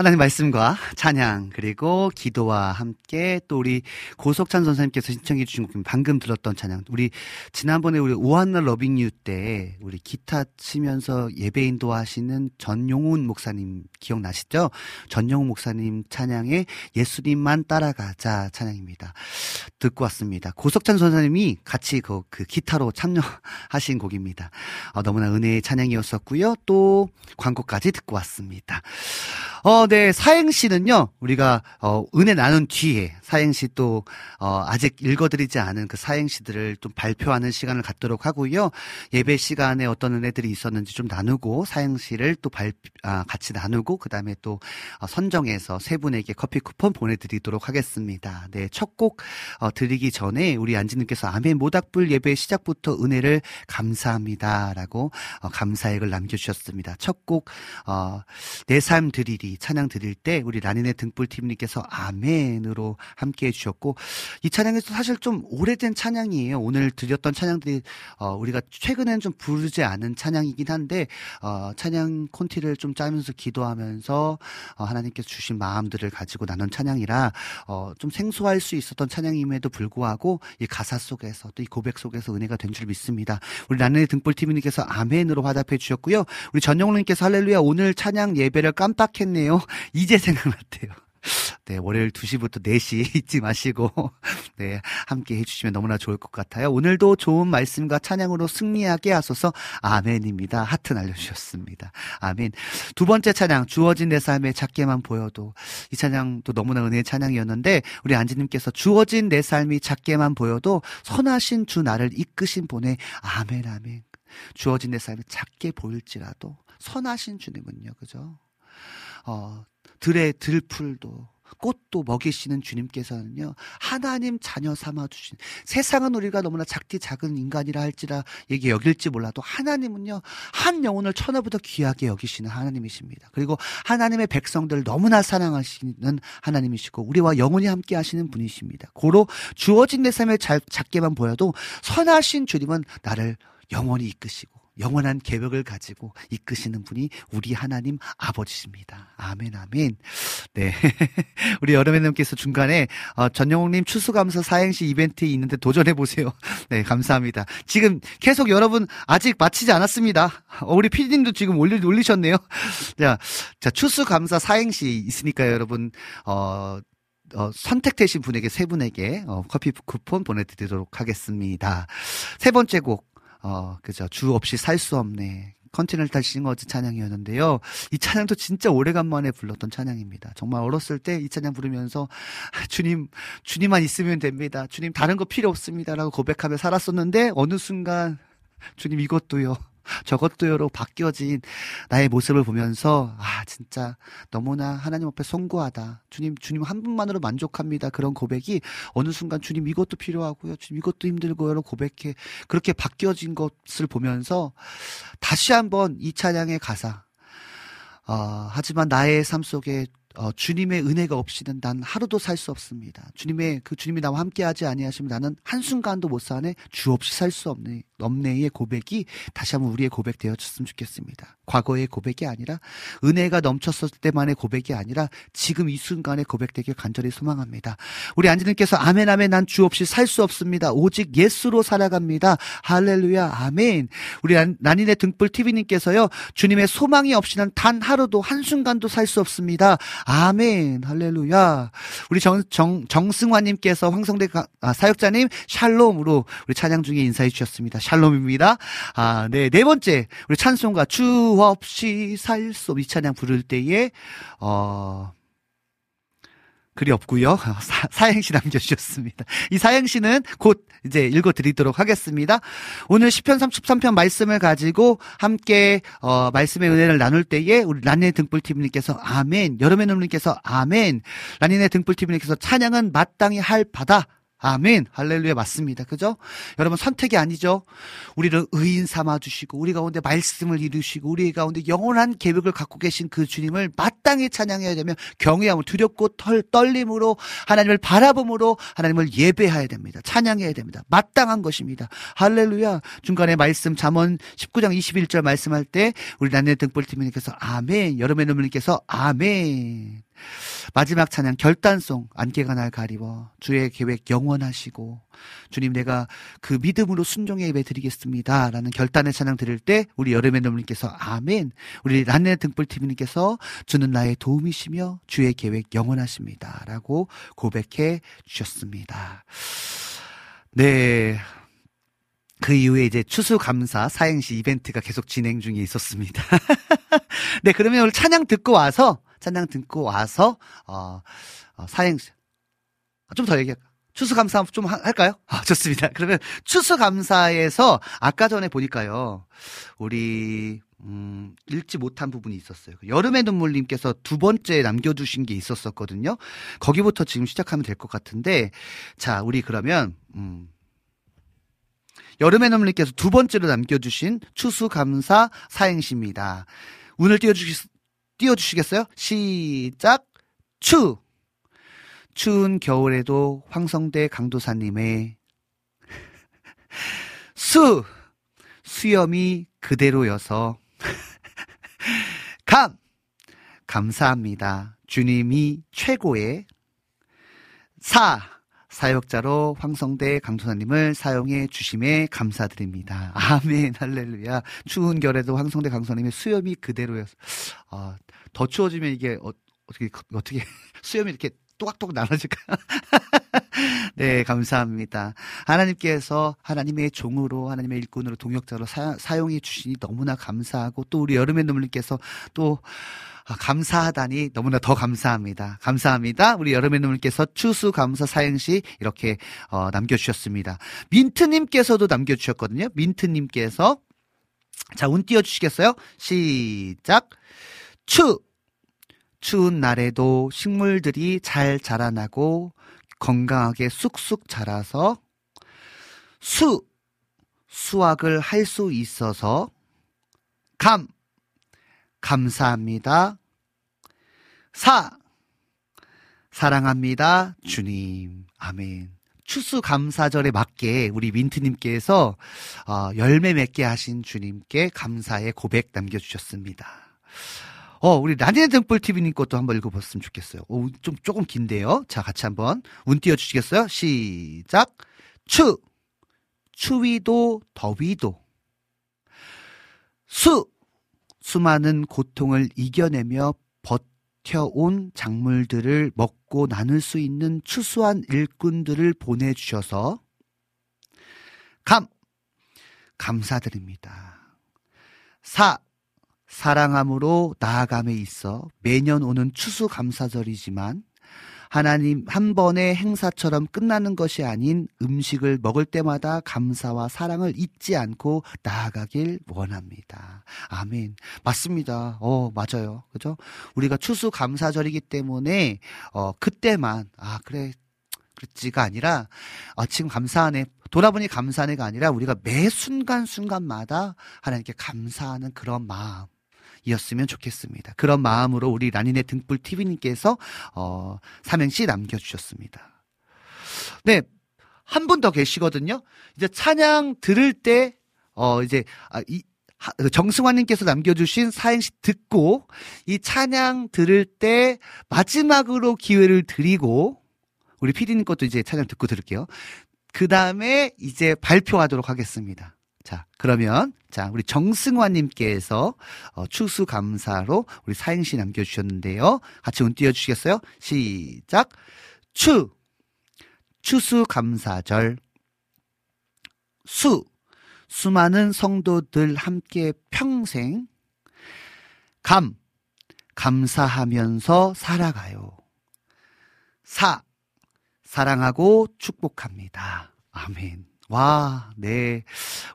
하나님 말씀과 찬양 그리고 기도와 함께 또 우리 고석찬 선생님께서 신청해 주신 곡 방금 들었던 찬양 우리 지난번에 우리 오한나 러빙 유 때 우리 기타 치면서 예배 인도하시는 전용훈 목사님 기억나시죠? 전용훈 목사님 찬양의 예수님만 따라가자 찬양입니다. 듣고 왔습니다. 고석찬 선생님이 같이 그, 그 기타로 참여하신 곡입니다. 어, 너무나 은혜의 찬양이었었고요. 또 광고까지 듣고 왔습니다. 어, 네, 사행시는요, 우리가, 어, 은혜 나눈 뒤에, 사행시 또, 어, 아직 읽어드리지 않은 그 사행시들을 좀 발표하는 시간을 갖도록 하고요. 예배 시간에 어떤 은혜들이 있었는지 좀 나누고, 사행시를 또 발, 아, 같이 나누고, 그 다음에 또, 어, 선정해서 세 분에게 커피 쿠폰 보내드리도록 하겠습니다. 네, 첫 곡, 어, 드리기 전에 우리 안지님께서 아멘 모닥불 예배 시작부터 은혜를 감사합니다. 라고, 어, 감사액을 남겨주셨습니다. 첫 곡, 어, 내삶 드리리 찬양 드릴 때 우리 라니네 등불 팀님께서 아멘으로 함께 해주셨고 이 찬양에서 사실 좀 오래된 찬양이에요. 오늘 드렸던 찬양들이 어, 우리가 최근에는 좀 부르지 않은 찬양이긴 한데 어, 찬양 콘티를 좀 짜면서 기도하면서 어, 하나님께서 주신 마음들을 가지고 나눈 찬양이라 어, 좀 생소할 수 있었던 찬양임에도 불구하고 이 가사 속에서 또 이 고백 속에서 은혜가 된 줄 믿습니다. 우리 라니네 등불팀님께서 아멘으로 화답해 주셨고요. 우리 전영훈님께서 할렐루야 오늘 찬양 예배를 깜빡했네요. 이제 생각났대요. 네, 월요일 2시부터 4시 [LAUGHS] 잊지 마시고, 네, 함께 해주시면 너무나 좋을 것 같아요. 오늘도 좋은 말씀과 찬양으로 승리하게 하소서, 아멘입니다. 하트 날려주셨습니다. 아멘. 두 번째 찬양, 주어진 내 삶에 작게만 보여도, 이 찬양도 너무나 은혜의 찬양이었는데, 우리 안지님께서 주어진 내 삶이 작게만 보여도, 선하신 주 나를 이끄신 분의 아멘, 아멘. 주어진 내 삶이 작게 보일지라도, 선하신 주님은요, 그죠? 어, 들의 들풀도 꽃도 먹이시는 주님께서는요 하나님 자녀 삼아 주신 세상은 우리가 너무나 작디 작은 인간이라 할지라 얘기 여길지 몰라도 하나님은요 한 영혼을 천하보다 귀하게 여기시는 하나님이십니다. 그리고 하나님의 백성들을 너무나 사랑하시는 하나님이시고 우리와 영원히 함께 하시는 분이십니다. 고로 주어진 내 잘, 작게만 보여도 선하신 주님은 나를 영원히 이끄시고 영원한 계획을 가지고 이끄시는 분이 우리 하나님 아버지십니다. 아멘, 아멘. 네. [LAUGHS] 우리 여름의님께서 중간에, 어, 전영웅님 추수감사 사행시 이벤트 있는데 도전해보세요. [LAUGHS] 네, 감사합니다. 지금 계속 여러분 아직 마치지 않았습니다. 어, 우리 피디님도 지금 올리, 올리셨네요. [LAUGHS] 자, 자, 추수감사 사행시 있으니까요, 여러분, 어, 어, 선택되신 분에게 세 분에게 어, 커피 쿠폰 보내드리도록 하겠습니다. 세 번째 곡 어, 그죠. 주 없이 살 수 없네. 컨티넨탈 싱어즈 찬양이었는데요. 이 찬양도 진짜 오래간만에 불렀던 찬양입니다. 정말 어렸을 때 이 찬양 부르면서 아, 주님, 주님만 있으면 됩니다. 주님 다른 거 필요 없습니다라고 고백하며 살았었는데 어느 순간 주님 이것도요. 저것도요로 바뀌어진 나의 모습을 보면서 아 진짜 너무나 하나님 앞에 송구하다. 주님 주님 한 분만으로 만족합니다. 그런 고백이 어느 순간 주님 이것도 필요하고요. 주님 이것도 힘들고요로 고백해. 그렇게 바뀌어진 것을 보면서 다시 한번 이 찬양의 가사. 어, 하지만 나의 삶 속에 어, 주님의 은혜가 없이는 난 하루도 살 수 없습니다. 주님의 그 주님이 나와 함께하지 아니하시면 나는 한 순간도 못 사네. 주 없이 살 수 없네. 없네의 고백이 다시 한번 우리의 고백 되어졌으면 좋겠습니다. 과거의 고백이 아니라 은혜가 넘쳤을 때만의 고백이 아니라 지금 이 순간의 고백되길 간절히 소망합니다. 우리 안지님께서 아멘 아멘 난 주 없이 살 수 없습니다. 오직 예수로 살아갑니다. 할렐루야 아멘. 우리 란- 난인의 등불 TV님께서요 주님의 소망이 없이는 단 하루도 한 순간도 살 수 없습니다. 아멘 할렐루야. 우리 정, 정, 정승화님께서 황성대 가- 아, 사역자님 샬롬으로 우리 찬양 중에 인사해 주셨습니다. 샬롬입니다. 아, 네. 네 번째, 우리 찬송가 주 없이 살 수 없, 이 찬양 부를 때에, 어, 글이 없고요. [LAUGHS] 사, 사행시 남겨주셨습니다. 이 사행시는 곧 이제 읽어드리도록 하겠습니다. 오늘 10편 33편 말씀을 가지고 함께 어, 말씀의 은혜를 나눌 때에 우리 란니의 등불TV님께서 아멘, 여름의 눈님께서 아멘, 란니의 등불TV님께서 찬양은 마땅히 할 바다. 아멘. 할렐루야 맞습니다. 그죠? 여러분 선택이 아니죠. 우리를 의인 삼아 주시고 우리 가운데 말씀을 이루시고 우리 가운데 영원한 계획을 갖고 계신 그 주님을 마땅히 찬양해야 되면 경외함을 두렵고 털, 떨림으로 하나님을 바라봄으로 하나님을 예배해야 됩니다. 찬양해야 됩니다. 마땅한 것입니다. 할렐루야. 중간에 말씀 잠언 19장 21절 말씀할 때 우리 나의 등불 팀님께서 아멘. 여름의 눈물님께서 아멘. 마지막 찬양 결단송 안개가 날 가리워 주의 계획 영원하시고 주님 내가 그 믿음으로 순종의 예배 드리겠습니다 라는 결단의 찬양 드릴 때 우리 여름의 눈물님께서 아멘 우리 란네 등불 TV님께서 주는 나의 도움이시며 주의 계획 영원하십니다 라고 고백해 주셨습니다 네 그 이후에 이제 추수감사 사행시 이벤트가 계속 진행 중에 있었습니다. [LAUGHS] 네, 그러면 오늘 찬양 듣고 와서, 찬양 듣고 와서, 어, 어, 사행시. 좀 더 얘기할까? 추수감사 좀 하- 할까요? 아, 좋습니다. [LAUGHS] 그러면 추수감사에서 아까 전에 보니까요, 우리, 음, 읽지 못한 부분이 있었어요. 그 여름의 눈물님께서 두 번째 남겨주신 게 있었었거든요. 거기부터 지금 시작하면 될 것 같은데, 자, 우리 그러면, 음, 여름의 눈물님께서 두 번째로 남겨주신 추수감사 사행시입니다. 운을 띄워주시, 띄워주시겠어요? 시작! 추! 추운 겨울에도 황성대 강도사님의 [LAUGHS] 수! 수염이 그대로여서 [LAUGHS] 감! 감사합니다. 주님이 최고의 사! 사역자로 황성대 강도사님을 사용해 주심에 감사드립니다. 아멘, [LAUGHS] 할렐루야. 추운 겨울에도 황성대 강도사님의 수염이 그대로여서, 아, 더 추워지면 이게 어, 어떻게, 어떻게, [LAUGHS] 수염이 이렇게 또각또각 나눠질까요? [LAUGHS] 네, 감사합니다. 하나님께서 하나님의 종으로, 하나님의 일꾼으로, 동역자로 사, 사용해 주시니 너무나 감사하고, 또 우리 여름의 눈물님께서 또, 아, 감사하다니 너무나 더 감사합니다. 감사합니다. 우리 여름의 눈물께서 추수 감사 사행시 이렇게 어, 남겨주셨습니다. 민트님께서도 남겨주셨거든요. 민트님께서 자, 운 띄워주시겠어요? 시작. 추. 추운 날에도 식물들이 잘 자라나고 건강하게 쑥쑥 자라서 수. 수확을 할 수 있어서 감. 감사합니다. 사. 사랑합니다. 주님. 아멘. 추수감사절에 맞게 우리 민트님께서 어, 열매 맺게 하신 주님께 감사의 고백 남겨주셨습니다. 어, 우리 라디오 등불 TV님 것도 한번 읽어봤으면 좋겠어요. 오, 좀 조금 긴데요. 자, 같이 한번 운 띄워주시겠어요? 시작. 추. 추위도 더위도. 수. 수많은 고통을 이겨내며 버텨온 작물들을 먹고 나눌 수 있는 추수한 일꾼들을 보내주셔서 감, 감사드립니다. 사, 사랑함으로 나아감에 있어 매년 오는 추수감사절이지만 하나님 한 번의 행사처럼 끝나는 것이 아닌 음식을 먹을 때마다 감사와 사랑을 잊지 않고 나아가길 원합니다. 아멘. 맞습니다. 어, 맞아요. 그죠? 우리가 추수감사절이기 때문에, 어, 그때만, 아, 그래. 그렇지가 아니라, 아, 지금 감사하네. 돌아보니 감사하네가 아니라 우리가 매 순간순간마다 하나님께 감사하는 그런 마음. 이었으면 좋겠습니다. 그런 마음으로 우리 라니네 등불 TV님께서 어, 삼행시 남겨주셨습니다. 네, 한 분 더 계시거든요. 이제 찬양 들을 때, 어, 이제, 아, 이, 하- 정승환님께서 남겨주신 사행시 듣고, 이 찬양 들을 때 마지막으로 기회를 드리고, 우리 피디님 것도 이제 찬양 듣고 들을게요. 그 다음에 이제 발표하도록 하겠습니다. 자, 그러면, 자, 우리 정승환님께서 어, 추수감사로 우리 사행시 남겨주셨는데요. 같이 운 띄워주시겠어요? 시작. 추. 추수감사절. 수. 수많은 성도들 함께 평생. 감. 감사하면서 살아가요. 사. 사랑하고 축복합니다. 아멘. 와, 네.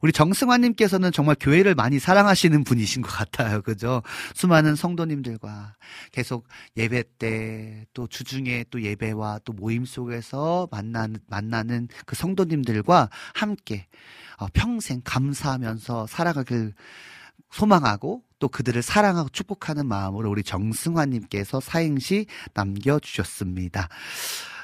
우리 정승환님께서는 정말 교회를 많이 사랑하시는 분이신 것 같아요. 그죠? 수많은 성도님들과 계속 예배 때, 또 주중에 또 예배와 또 모임 속에서 만나는, 만나는 그 성도님들과 함께 어, 평생 감사하면서 살아가길 소망하고 또 그들을 사랑하고 축복하는 마음으로 우리 정승환님께서 사행시 남겨주셨습니다.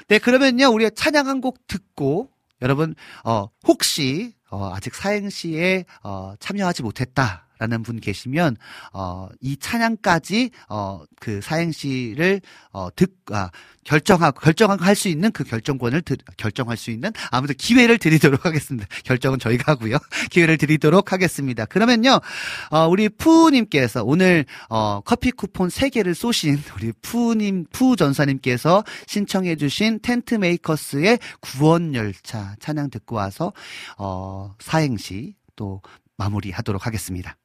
네, 그러면요, 우리 찬양 한 곡 듣고 여러분, 어, 혹시, 어, 아직 사행시에, 어, 참여하지 못했다 라는 분 계시면, 어, 이 찬양까지, 어, 그 사행시를, 어, 듣, 아, 결정하고, 결정할 수 있는 그 결정권을, 드, 결정할 수 있는, 아무튼 기회를 드리도록 하겠습니다. [LAUGHS] 결정은 저희가 하고요. [LAUGHS] 기회를 드리도록 하겠습니다. 그러면요, 어, 우리 푸우님께서 오늘, 어, 커피 쿠폰 3개를 쏘신 [LAUGHS] 우리 푸우님, 푸우 전사님께서 신청해주신 텐트 메이커스의 구원열차 찬양 듣고 와서, 어, 사행시 또 마무리 하도록 하겠습니다.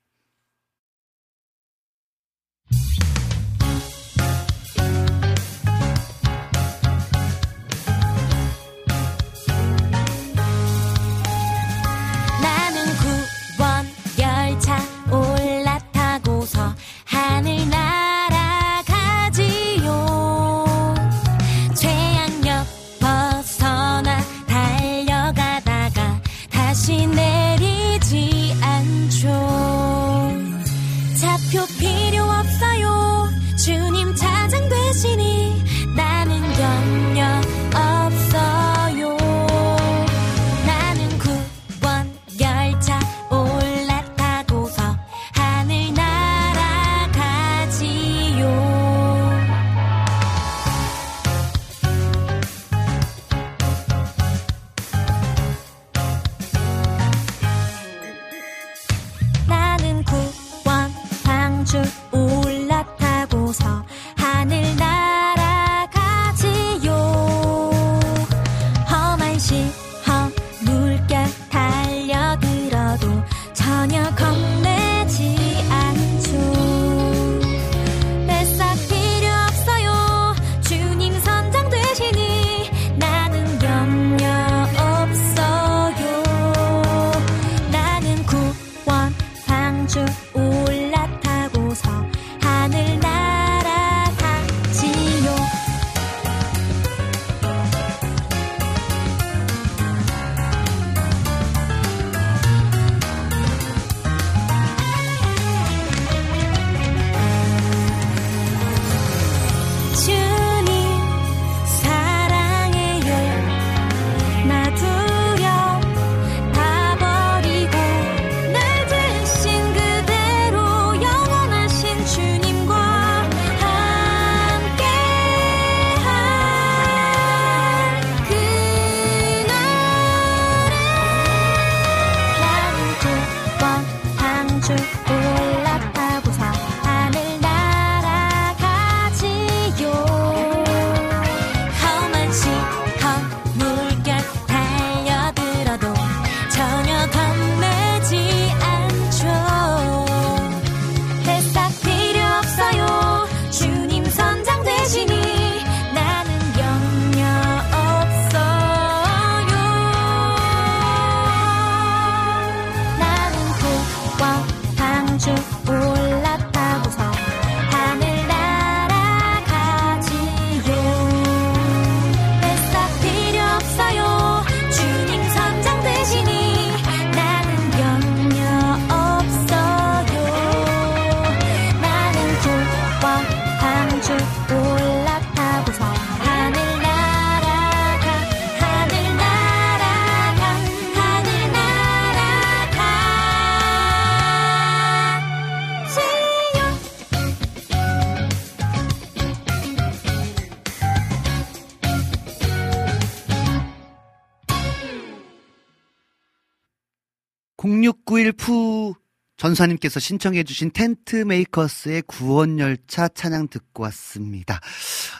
전사님께서 신청해주신 텐트 메이커스의 구원열차 찬양 듣고 왔습니다.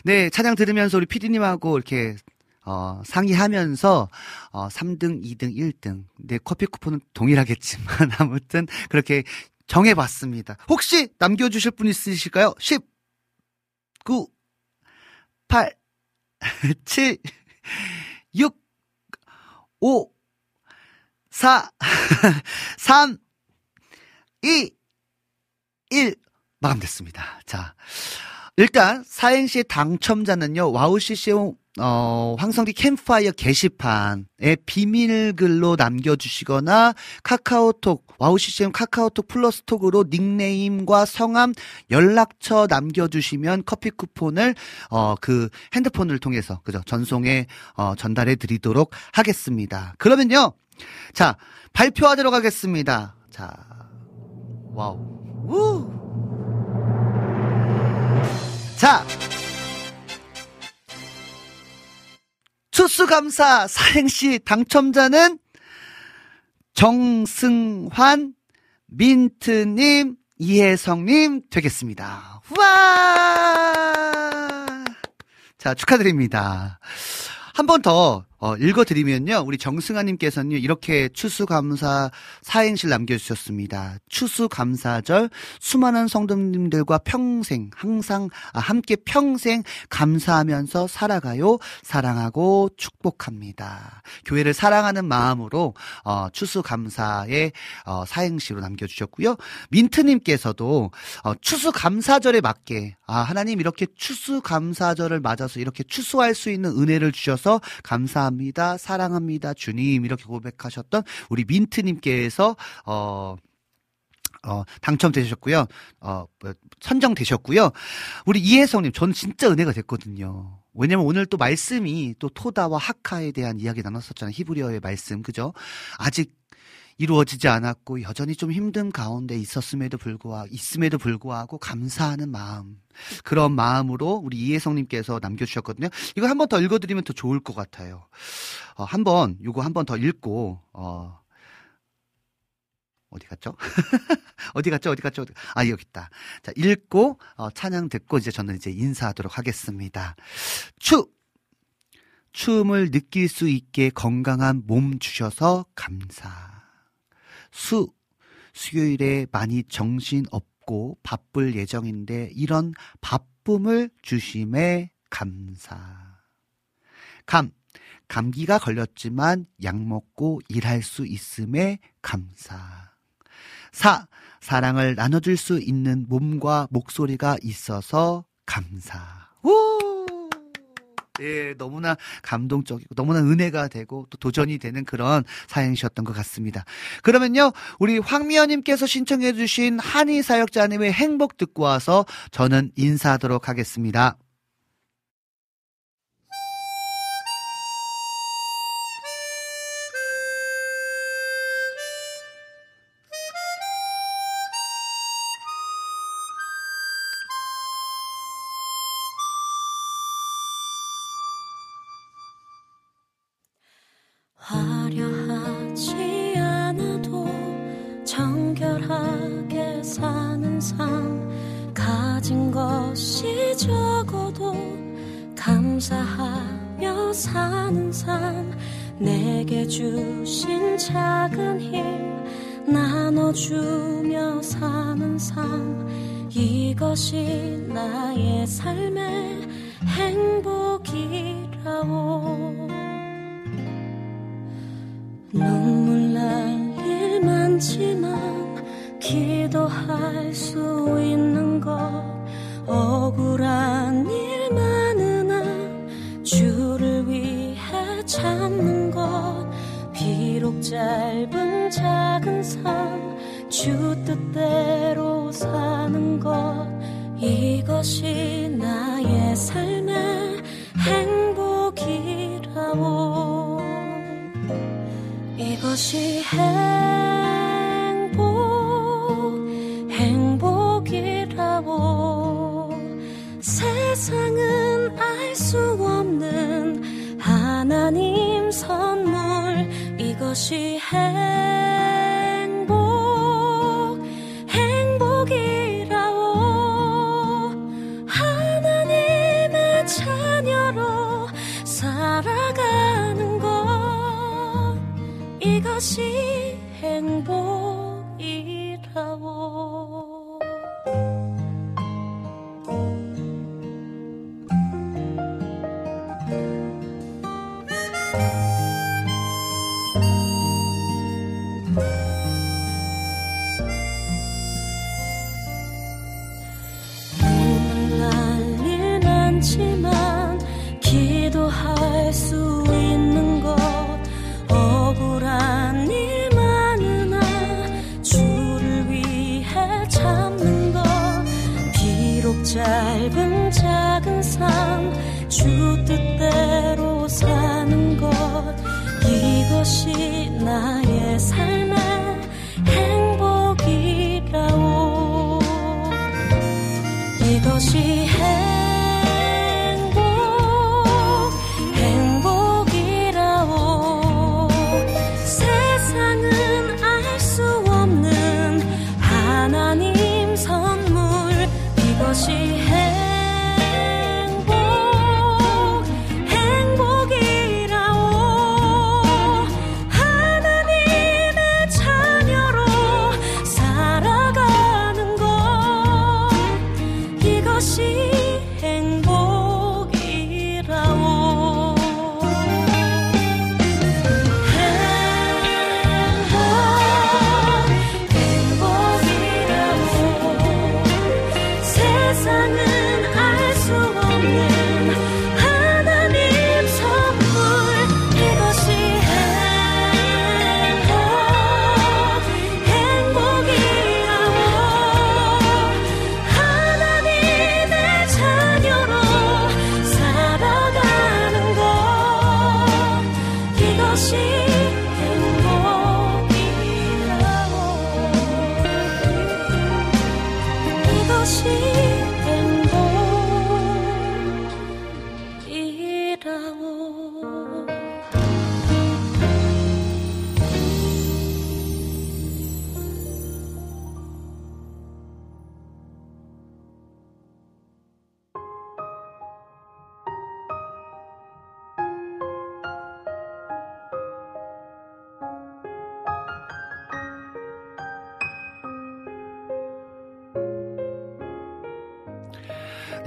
네, 찬양 들으면서 우리 피디님하고 이렇게 어, 상의하면서 어, 3등, 2등, 1등. 네, 커피 쿠폰은 동일하겠지만 [LAUGHS] 아무튼 그렇게 정해봤습니다. 혹시 남겨주실 분 있으실까요? 10, 9, 8, 7, 6, 5, 4, 3, 2, 1. 마감됐습니다. 자, 일단 사행시 당첨자는요, 와우CCM 어, 황성대 캠파이어 게시판에 비밀글로 남겨주시거나 카카오톡, 와우CCM 카카오톡 플러스톡으로 닉네임과 성함, 연락처 남겨주시면 커피 쿠폰을, 어, 그 핸드폰을 통해서, 그죠? 전송에, 어, 전달해 드리도록 하겠습니다. 그러면요. 자, 발표하도록 하겠습니다. 자, 와우. 우! 자, 추수감사 사행시 당첨자는 정승환, 민트님, 이혜성님 되겠습니다. 와! 자, 축하드립니다. 한 번 더 어, 읽어드리면요. 우리 정승아님께서는 이렇게 추수감사 사행실 남겨주셨습니다. 추수감사절 수많은 성도님들과 평생 항상 아, 함께 평생 감사하면서 살아가요. 사랑하고 축복합니다. 교회를 사랑하는 마음으로 어, 추수감사의 어, 사행시로 남겨주셨고요. 민트님께서도 어, 추수감사절에 맞게 아 하나님 이렇게 추수감사절을 맞아서 이렇게 추수할 수 있는 은혜를 주셔서 감사. 감사합니다. 사랑합니다. 주님. 이렇게 고백하셨던 우리 민트님께서, 어, 어, 당첨되셨고요. 어, 뭐, 선정되셨고요. 우리 이혜성님, 전 진짜 은혜가 됐거든요. 왜냐면 오늘 또 말씀이 또 토다와 하카에 대한 이야기 나눴었잖아요. 히브리어의 말씀, 그죠? 아직 이루어지지 않았고 여전히 좀 힘든 가운데 있었음에도 불구하고 있음에도 불구하고 감사하는 마음 그런 마음으로 우리 이혜성님께서 남겨주셨거든요. 이거 한 번 더 읽어드리면 더 좋을 것 같아요. 어, 한번 이거 한 번 더 읽고 어, [LAUGHS] 어디 갔죠? 어디 갔죠? 어디 갔죠? 아, 여기 있다. 자, 읽고, 어, 찬양 듣고 이제 저는 이제 인사하도록 하겠습니다. 추! 춤을 느낄 수 있게 건강한 몸 주셔서 감사. 수, 수요일에 많이 정신 없고 바쁠 예정인데 이런 바쁨을 주심에 감사. 감, 감기가 걸렸지만 약 먹고 일할 수 있음에 감사. 사, 사랑을 나눠줄 수 있는 몸과 목소리가 있어서 감사. 우! 예, 너무나 감동적이고 너무나 은혜가 되고 또 도전이 되는 그런 사연이셨던 것 같습니다. 그러면요, 우리 황미연님께서 신청해주신 한의 사역자님의 행복 듣고 와서 저는 인사하도록 하겠습니다.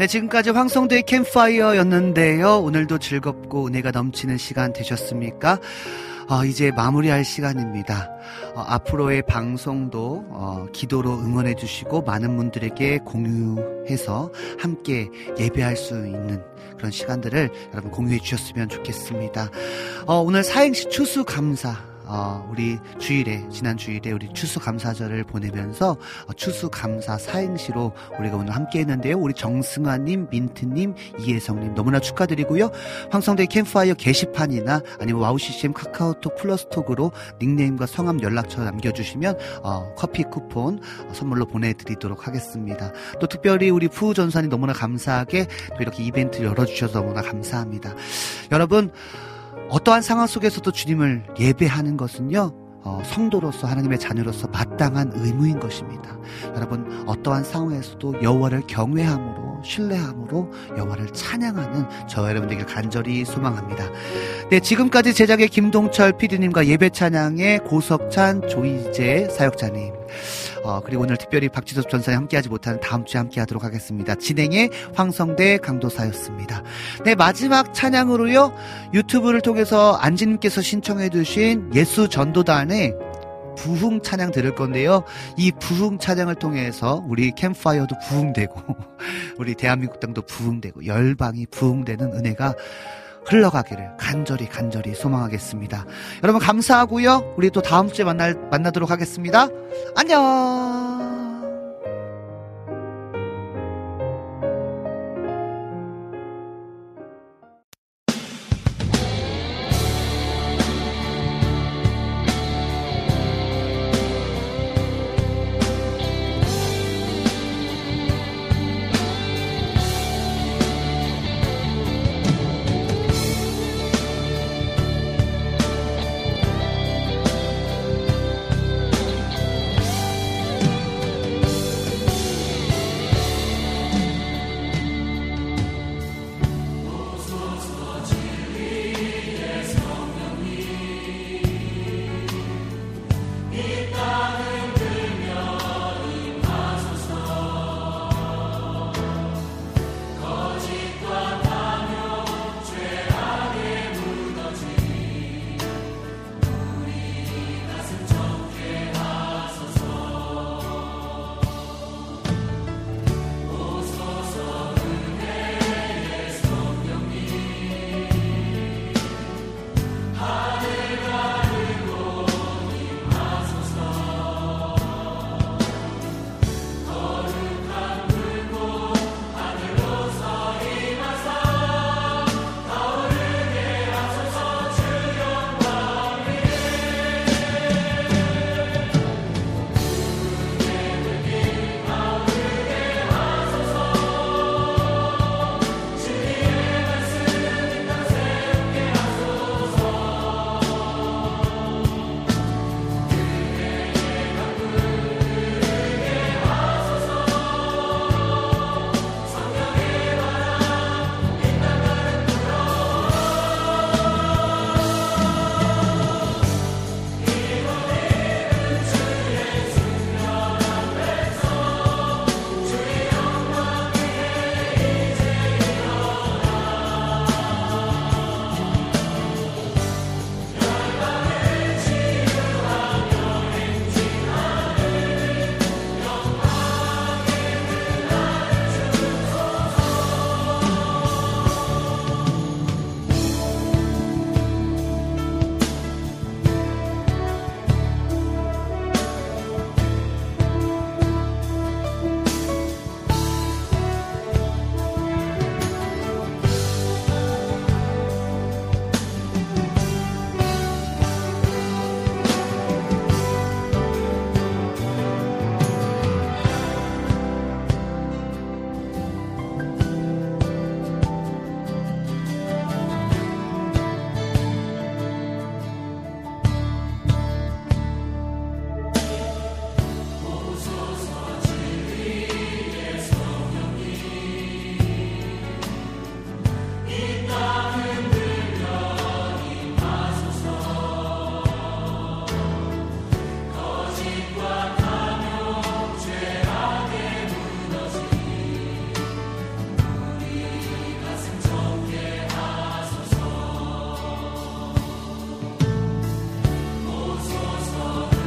네, 지금까지 황성대의 캠파이어였는데요. 오늘도 즐겁고 은혜가 넘치는 시간 되셨습니까? 어, 이제 마무리할 시간입니다. 어, 앞으로의 방송도 어, 기도로 응원해 주시고 많은 분들에게 공유해서 함께 예배할 수 있는 그런 시간들을 여러분 공유해 주셨으면 좋겠습니다. 어, 오늘 사행시 추수 감사 어, 우리 주일에 지난 주일에 우리 추수감사절을 보내면서 어, 추수감사 사행시로 우리가 오늘 함께했는데요. 우리 정승아님, 민트님, 이혜성님 너무나 축하드리고요. 황성대 캠파이어 게시판이나 아니면 와우 CCM 카카오톡 플러스톡으로 닉네임과 성함 연락처 남겨주시면 어, 커피 쿠폰 어, 선물로 보내드리도록 하겠습니다. 또 특별히 우리 푸우 전사님 너무나 감사하게 또 이렇게 이벤트 열어주셔서 너무나 감사합니다. 여러분 어떠한 상황 속에서도 주님을 예배하는 것은요, 어, 성도로서 하나님의 자녀로서 마땅한 의무인 것입니다. 여러분 어떠한 상황에서도 여호와를 경외함으로 신뢰함으로 여호와를 찬양하는 저와 여러분들에게 간절히 소망합니다. 네, 지금까지 제작의 김동철 PD님과 예배 찬양의 고석찬 조이재 사역자님. 어, 그리고 오늘 특별히 박지섭 전사님 함께하지 못하는 다음 주에 함께하도록 하겠습니다. 진행의 황성대 강도사였습니다. 네, 마지막 찬양으로요. 유튜브를 통해서 안지님께서 신청해주신 예수 전도단의 부흥 찬양 들을 건데요. 이 부흥 찬양을 통해서 우리 캠파이어도 부흥되고, [LAUGHS] 우리 대한민국 땅도 부흥되고, 열방이 부흥되는 은혜가 흘러가기를 간절히 간절히 소망하겠습니다. 여러분 감사하고요. 우리 또 다음 주에 만날 만나도록 하겠습니다. 안녕.